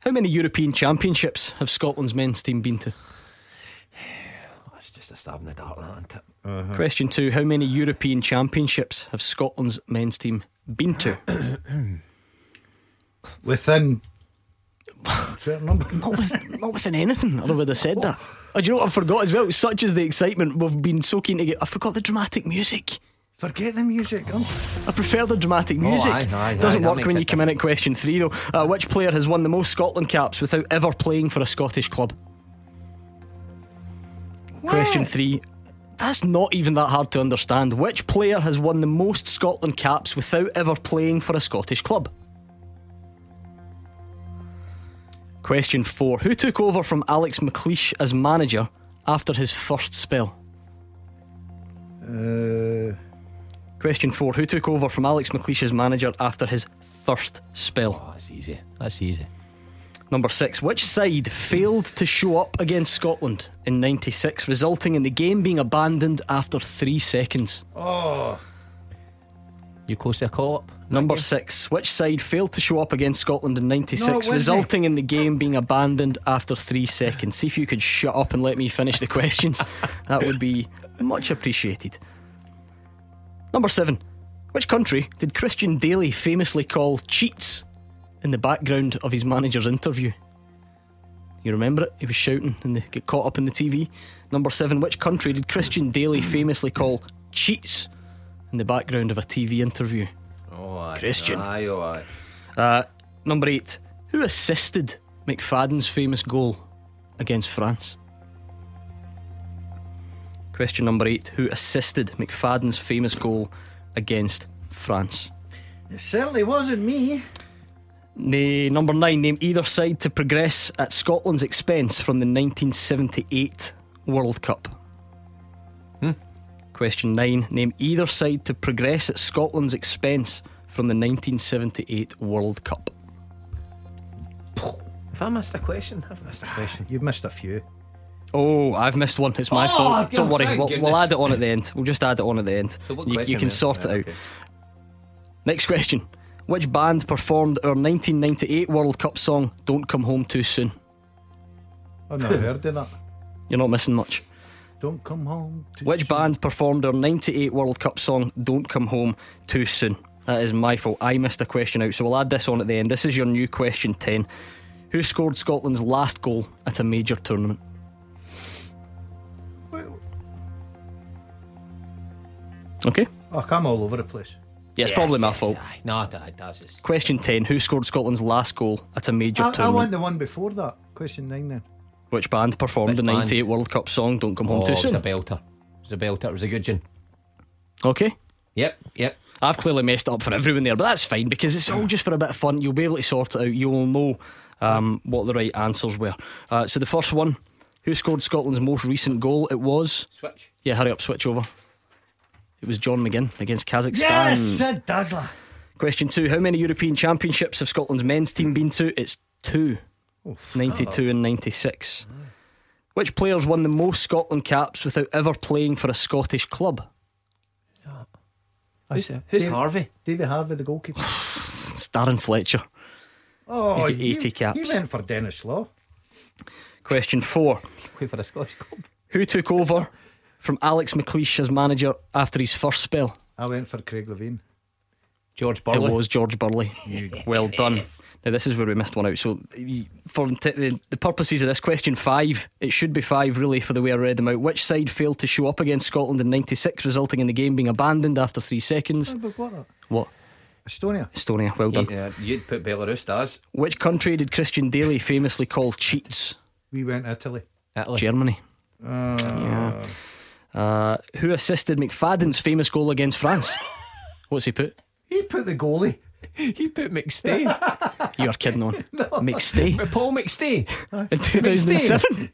How many European Championships have Scotland's men's team been to? That's just a stab in the dark, that, isn't it? Mm-hmm. Question two: How many European Championships have Scotland's men's team been to? Within certain number. not, with, not within anything. Or I would have said that. Oh, do you know what I forgot as well? Such is the excitement. We've been so keen to get. I forgot the dramatic music. Forget the music. Oh. I prefer the dramatic music. aye, aye, Doesn't aye, work when you come in at question three, though. Uh, which player has won the most Scotland caps without ever playing for a Scottish club? Question three. That's not even that hard to understand. Which player has won the most Scotland caps without ever playing for a Scottish club? Question four. Who took over from Alex McLeish as manager after his first spell? Uh, Question four. Who took over from Alex McLeish as manager after his first spell? Oh, that's easy. That's easy. Number six, which side failed to show up against Scotland in 96, resulting in the game being abandoned after three seconds? Oh, You close to a call up? Number six, which side failed to show up against Scotland in No, 96, it resulting in the game being abandoned after three seconds? See if you could shut up and let me finish the questions. that would be much appreciated. Number seven, which country did Christian Dailly famously call cheats in the background of his manager's interview? You remember it? He was shouting and they get caught up in the TV. Number seven, which country did Christian Dailly famously call cheats in the background of a TV interview? Oh, aye. Christian. Aye, oh, aye. Uh, number eight, who assisted McFadden's famous goal against France? Question number eight, who assisted McFadden's famous goal against France? it certainly wasn't me. Na- number nine, name either side to progress at Scotland's expense from the 1978 World Cup. Hmm. Question nine, name either side to progress at Scotland's expense from the 1978 World Cup. If I missed a question, I've missed a question. You've missed a few. Oh, I've missed one. It's my Oh, fault. Don't worry. We'll, we'll add it on at the end. We'll just add it on at the end. So You, you can then? sort Yeah, it out. okay. Next question. Which band performed our 1998 World Cup song "Don't Come Home Too Soon"? I've never heard of that. You're not missing much. Don't come home. too Which soon. band performed our 98 World Cup song Don't Come Home Too Soon? That is my fault. I missed a question out, so we'll add this on at the end. This is your new question 10. Who scored Scotland's last goal at a major tournament? Okay. Oh, I'm all over the place. Yeah, it's Yes, probably my yes, fault. aye. No, that, that's just. Question 10. Who scored Scotland's last goal at a major I, I tournament? want the one before that. Question nine then. Which band performed Which the band? 98 World Cup song Don't Come Home Oh, Too it was a belter. It was a belter. It was a good one. Okay. Yep, yep. I've clearly messed up for everyone there, but that's fine because it's all just for a bit of fun. You'll be able to sort it out. You will know um, what the right answers were. Uh, so the first one, who scored Scotland's most recent goal? It was Switch. yeah. Hurry up, switch over. It was John McGinn against Kazakhstan. Yes, a dazzler. Question two: How many European Championships have Scotland's men's team been to? It's two. 92 and 96. Which players won the most Scotland caps without ever playing for a Scottish club? Who's, who's Dave- Harvey? David Harvey, the goalkeeper. It's Darren Fletcher. Oh, He's got he- 80 caps. He went for Denis Law. Question four. Wait for the Scottish Club. Who took over from Alex McLeish as manager after his first spell? I went for Craig Levein. George Burley. It was George Burley. well done. Now this is where we missed one out. So for the, the purposes of this question five, it should be five really for the way I read them out. Which side failed to show up against Scotland in '96, resulting in the game being abandoned after three seconds? What? What? Estonia. Estonia. Well done. Yeah, you'd put Belarus as Which country did Christian Dailly famously call cheats? We went Italy. Italy. Germany. Uh, yeah. Uh, who assisted McFadden's famous goal against France? What's he put? He put the goalie. He put McStay. You're kidding on. McStay Paul McStay. in 2007.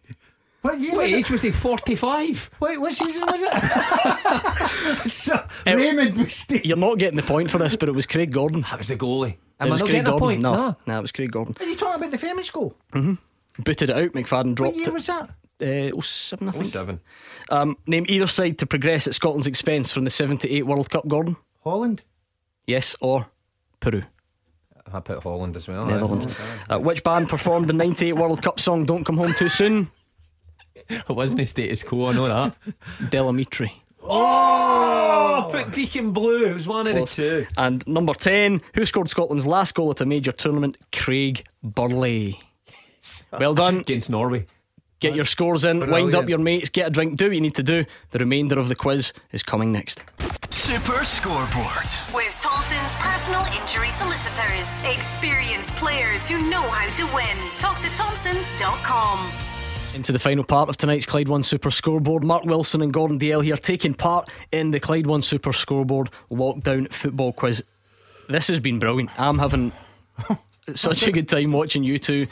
What year What was age it? was he? 45. Wait, what season was it? so, Raymond McStay. You're not getting the point for this, but it was Craig Gordon. That was the goalie. Am it I was not Craig getting a Gordon. point? No, no, it was Craig Gordon. Are you talking about the famous goal? Mhm. Booted it out. McFadden dropped it. What dropped year it. was that? Uh, 07, I think. 07. Um, name either side to progress at Scotland's expense from the 78 World Cup, Gordon. Holland. Yes or Peru? I put Holland as well. Netherlands. Uh, which band performed the 98 World Cup song Don't Come Home Too Soon? It wasn't a status quo, I know that. Del Amitri. Oh, put Deacon Blue. It was one of the two. And number 10, who scored Scotland's last goal at a major tournament? Craig Burley. Yes. Well done. Against Norway. Get your scores in, wind up your mates, get a drink, do what you need to do. The remainder of the quiz is coming next. Super Scoreboard. With Thompson's personal injury solicitors. Experienced players who know how to win. Talk to Thompsons.com. Into the final part of tonight's Clyde One Super Scoreboard. Mark Wilson and Gordon Dalziel here taking part in the Clyde One Super Scoreboard lockdown football quiz. This has been brilliant. I'm having such a good time watching you two.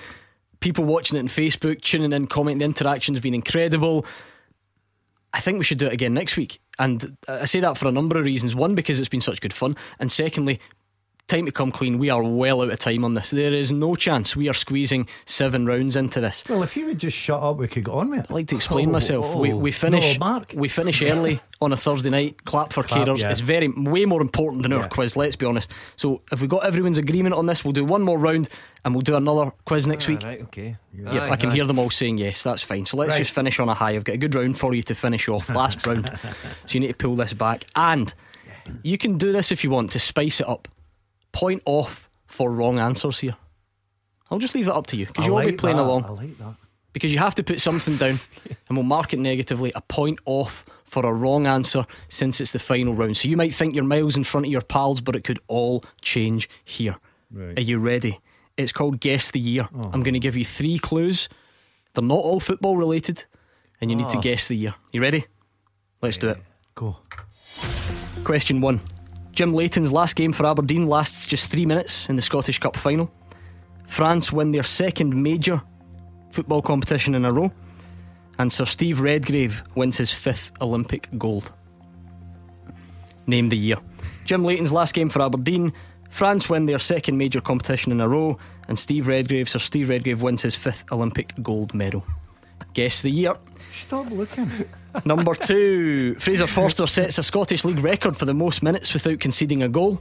People watching it on Facebook, tuning in, commenting. The interaction's been incredible. I think we should do it again next week. And I say that for a number of reasons. One, because it's been such good fun. And secondly, time to come clean. We are well out of time on this. There is no chance we are squeezing seven rounds into this. Well, if you would just shut up, we could go on with it. I'd like to explain Oh, myself. we, oh. we finish No, Mark. we finish early on a Thursday night. Clap for Clap, carers. yeah. It's very way more important than our Yeah. quiz. Let's be honest. So if we got everyone's agreement on this, we'll do one more round and we'll do another quiz next week. Right, okay. Yep, I can hear them all saying yes. That's fine. So let's Right. just finish on a high. I've got a good round for you to finish off. Last round. So you need to pull this back. And you can do this if you want to spice it up. Point off for wrong answers here. I'll just leave it up to you because you'll all be playing that, along. I like that. Because you have to put something down and we'll mark it negatively. A point off for a wrong answer since it's the final round. So you might think you're miles in front of your pals, but it could all change here. Right. Are you ready? It's called Guess the Year. Oh. I'm going to give you three clues. They're not all football related, and you need to Oh. guess the year. You ready? Let's do it. Go. Question one Jim Leighton's last game for Aberdeen lasts just three minutes in the Scottish Cup final. France win their second major football competition in a row, and Sir Steve Redgrave wins his fifth Olympic gold. Name the year. Jim Leighton's last game for Aberdeen. France win their second major competition in a row, and Steve Redgrave, Sir Steve Redgrave, wins his fifth Olympic gold medal. Guess the year. Stop looking. Number two, Fraser Forster sets a Scottish League record for the most minutes without conceding a goal.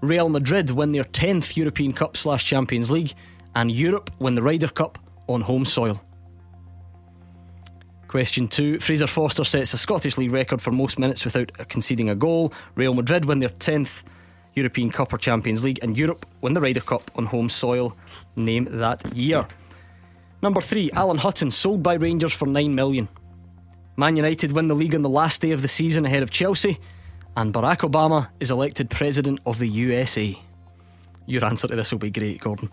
Real Madrid win their 10th European Cup slash Champions League, and Europe win the Ryder Cup on home soil. Question two Fraser Forster sets a Scottish League record for most minutes without conceding a goal. Real Madrid win their 10th European Cup or Champions League, and Europe win the Ryder Cup on home soil. Name that year. Number three, Alan Hutton sold by Rangers for 9 million. Man United win the league on the last day of the season ahead of Chelsea, and Barack Obama is elected President of the USA. Your answer to this will be great, Gordon.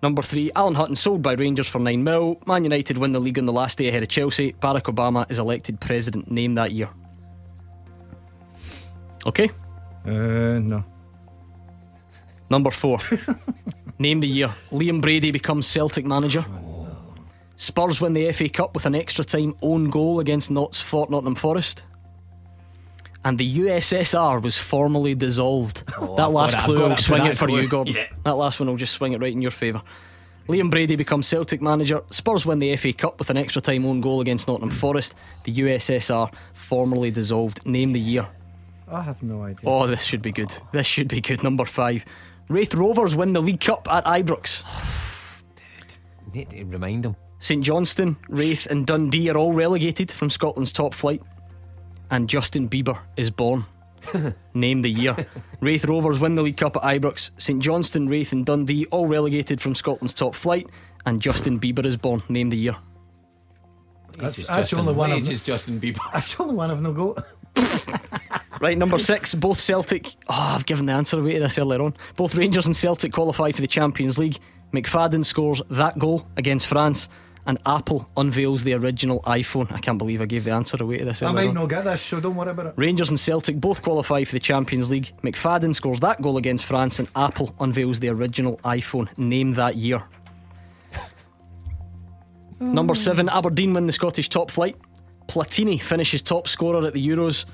Number three, Alan Hutton sold by Rangers for 9 mil. Man United win the league on the last day ahead of Chelsea. Barack Obama is elected President. Name that year. Okay? Uh, no. Number four. Name the year. Liam Brady becomes Celtic manager. Spurs win the FA Cup with an extra time own goal against Notts Fort Nottingham Forest. And the USSR was formally dissolved. Oh, that I've last it, I've clue got will swing it for clue. you, Gordon. Yeah. That last one will just swing it right in your favour. Liam Brady becomes Celtic manager. Spurs win the FA Cup with an extra time own goal against Nottingham Forest. The USSR formally dissolved. Name the year. I have no idea. Oh, this should be good. This should be good. Number five. Raith Rovers win the League Cup at Ibrox. Need to remind him. St Johnstone, Raith, and Dundee are all relegated from Scotland's top flight. And Justin Bieber is born. Name the year. Raith Rovers win the League Cup at Ibrox. St Johnstone, Raith, and Dundee all relegated from Scotland's top flight. And Justin Bieber is born. Name the year. That's, Age is the only one what I've age is Justin Bieber. That's the only one I've no got. Right, number six, both Celtic. Oh, I've given the answer away to this earlier on. Both Rangers and Celtic qualify for the Champions League. McFadden scores that goal against France, and Apple unveils the original iPhone. I can't believe I gave the answer away to this I might on. not get this, so don't worry about it. Rangers and Celtic both qualify for the Champions League. McFadden scores that goal against France, and Apple unveils the original iPhone. Name that year. Number seven, Aberdeen win the Scottish top flight. Platini finishes top scorer at the Euros,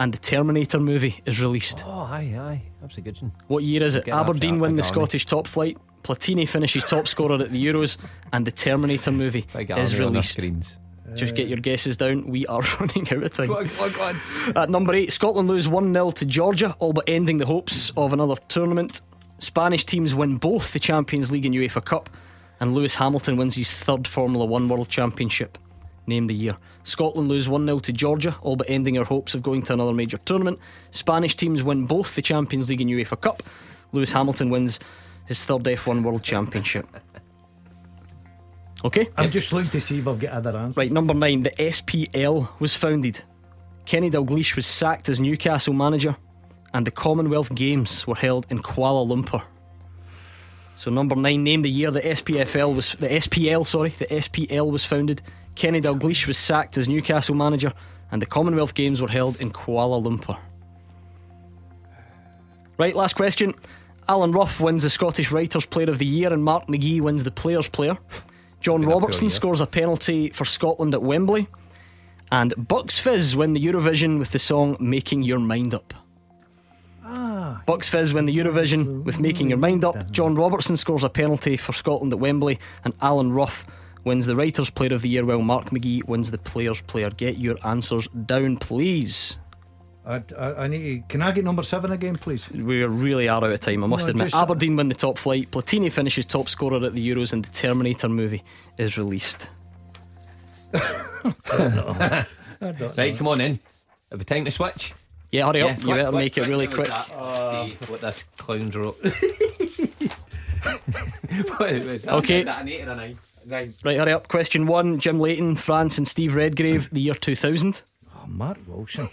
and the Terminator movie is released. Oh, aye, aye. That's a good one. What year is it? Get Aberdeen win the Scottish top flight. Platini finishes top scorer at the Euros, and the Terminator movie is army on our released. Just get your guesses down. We are running out of time. Go on, go on, go on. At number eight, Scotland lose 1 0 to Georgia, all but ending the hopes of another tournament. Spanish teams win both the Champions League and UEFA Cup, and Lewis Hamilton wins his third Formula One World Championship. Name the year. Scotland lose 1 0 to Georgia, all but ending our hopes of going to another major tournament. Spanish teams win both the Champions League and UEFA Cup. Lewis Hamilton wins his third F1 World Championship. Okay? I'm just looking to see if I've got other answers. Right, number nine, the SPL was founded. Kenny Dalglish was sacked as Newcastle manager, and the Commonwealth Games were held in Kuala Lumpur. So number nine, name the year the SPFL was the SPL, sorry, the SPL was founded. Kenny Dalglish was sacked as Newcastle manager, and the Commonwealth Games were held in Kuala Lumpur. Right, last question. Alan Rough wins the Scottish Writers' Player of the Year, and Mark McGhee wins the Players' Player. John Been a Robertson scores a penalty for Scotland at Wembley. And Bucks Fizz win the Eurovision with the song Making Your Mind Up. Ah, Bucks Fizz win the Eurovision with Making Your Mind Up. John Robertson scores a penalty for Scotland at Wembley, and Alan Rough wins the Writers' Player of the Year, while Mark McGhee wins the Players' Player. Get your answers down, please. I, I, I need. To, can I get number seven again, please? We really are out of time, I must No, admit. just- Aberdeen win the top flight. Platini finishes top scorer at the Euros, and the Terminator movie is released. Right, come on in. Have we time to switch? Yeah, hurry up. Yeah, you better quick, make it quick, really what quick. was that? See what this clown wrote. What was that? Okay. Is that an eight or a nine? Nine. Right, hurry up. Question one Jim Leighton, France, and Steve Redgrave, the year 2000. Oh, Mark Wilson.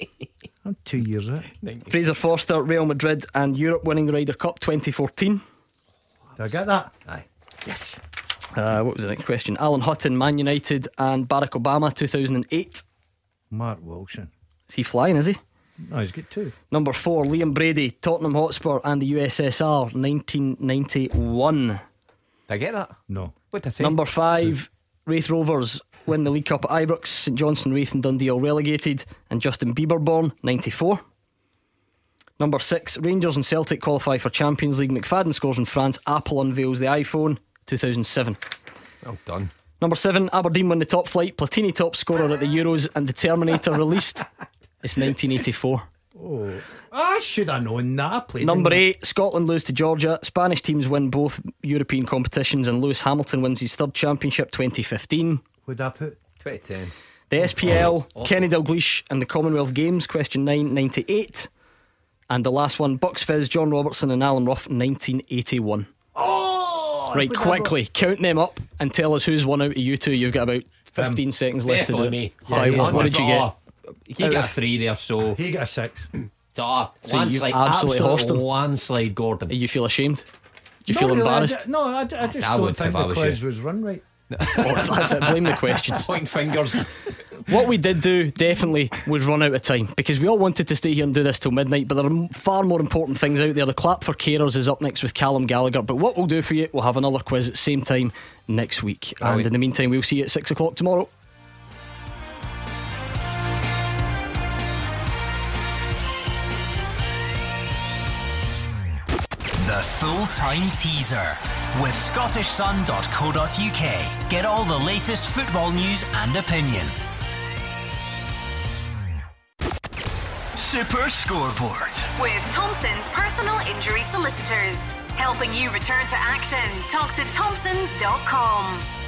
I'm two years out. Fraser Forster, Real Madrid, and Europe winning the Ryder Cup 2014. Did I get that? Aye. Yes. Uh, what was the next question? Alan Hutton, Man United, and Barack Obama 2008. Mark Wilson. Is he flying, is he? No, he's got two. Number four, Liam Brady, Tottenham Hotspur, and the USSR 1991. Did I get that? No. What did I say? Number five, Raith Rovers win the League Cup at Ibrox, St Johnstone, Raith, and Dundee all relegated, and Justin Bieber born 94. Number six, Rangers and Celtic qualify for Champions League. McFadden scores in France. Apple unveils the iPhone 2007. Well done. Number seven, Aberdeen win the top flight. Platini top scorer at the Euros, and the Terminator released. It's 1984. Oh, I should have known that. I played Number in- eight, Scotland lose to Georgia. Spanish teams win both European competitions, and Lewis Hamilton wins his third championship 2015. Would I put? 2010. The SPL, Oh. Kenny Dalglish, and the Commonwealth Games, question 9, 98. And the last one, Bucks Fizz, John Robertson, and Alan Rough, 1981. Oh! Right, would I quickly, count them up and tell us who's won out of you two. You've got about um, 15 seconds left to do Definitely it. me. Right, Yeah, what, what did you get? He Out got a three there, so. He got a six. Ah, So you landslide, absolutely horsed absolute him. landslide, Gordon. You feel ashamed? Do you No, feel really, I embarrassed? d- no, I, d- I just I don't would think if I the was quiz you. was run right. Oh, that's it. Blame the questions. Point fingers. What we did do definitely was run out of time because we all wanted to stay here and do this till midnight, but there are far more important things out there. The clap for carers is up next with Callum Gallagher. But what we'll do for you, we'll have another quiz at the same time next week. And Brilliant. in the meantime, we'll see you at six o'clock tomorrow. Full time teaser with ScottishSun.co.uk. Get all the latest football news and opinion. Super Scoreboard. With Thompson's personal injury solicitors. Helping you return to action. Talk to Thompsons.com.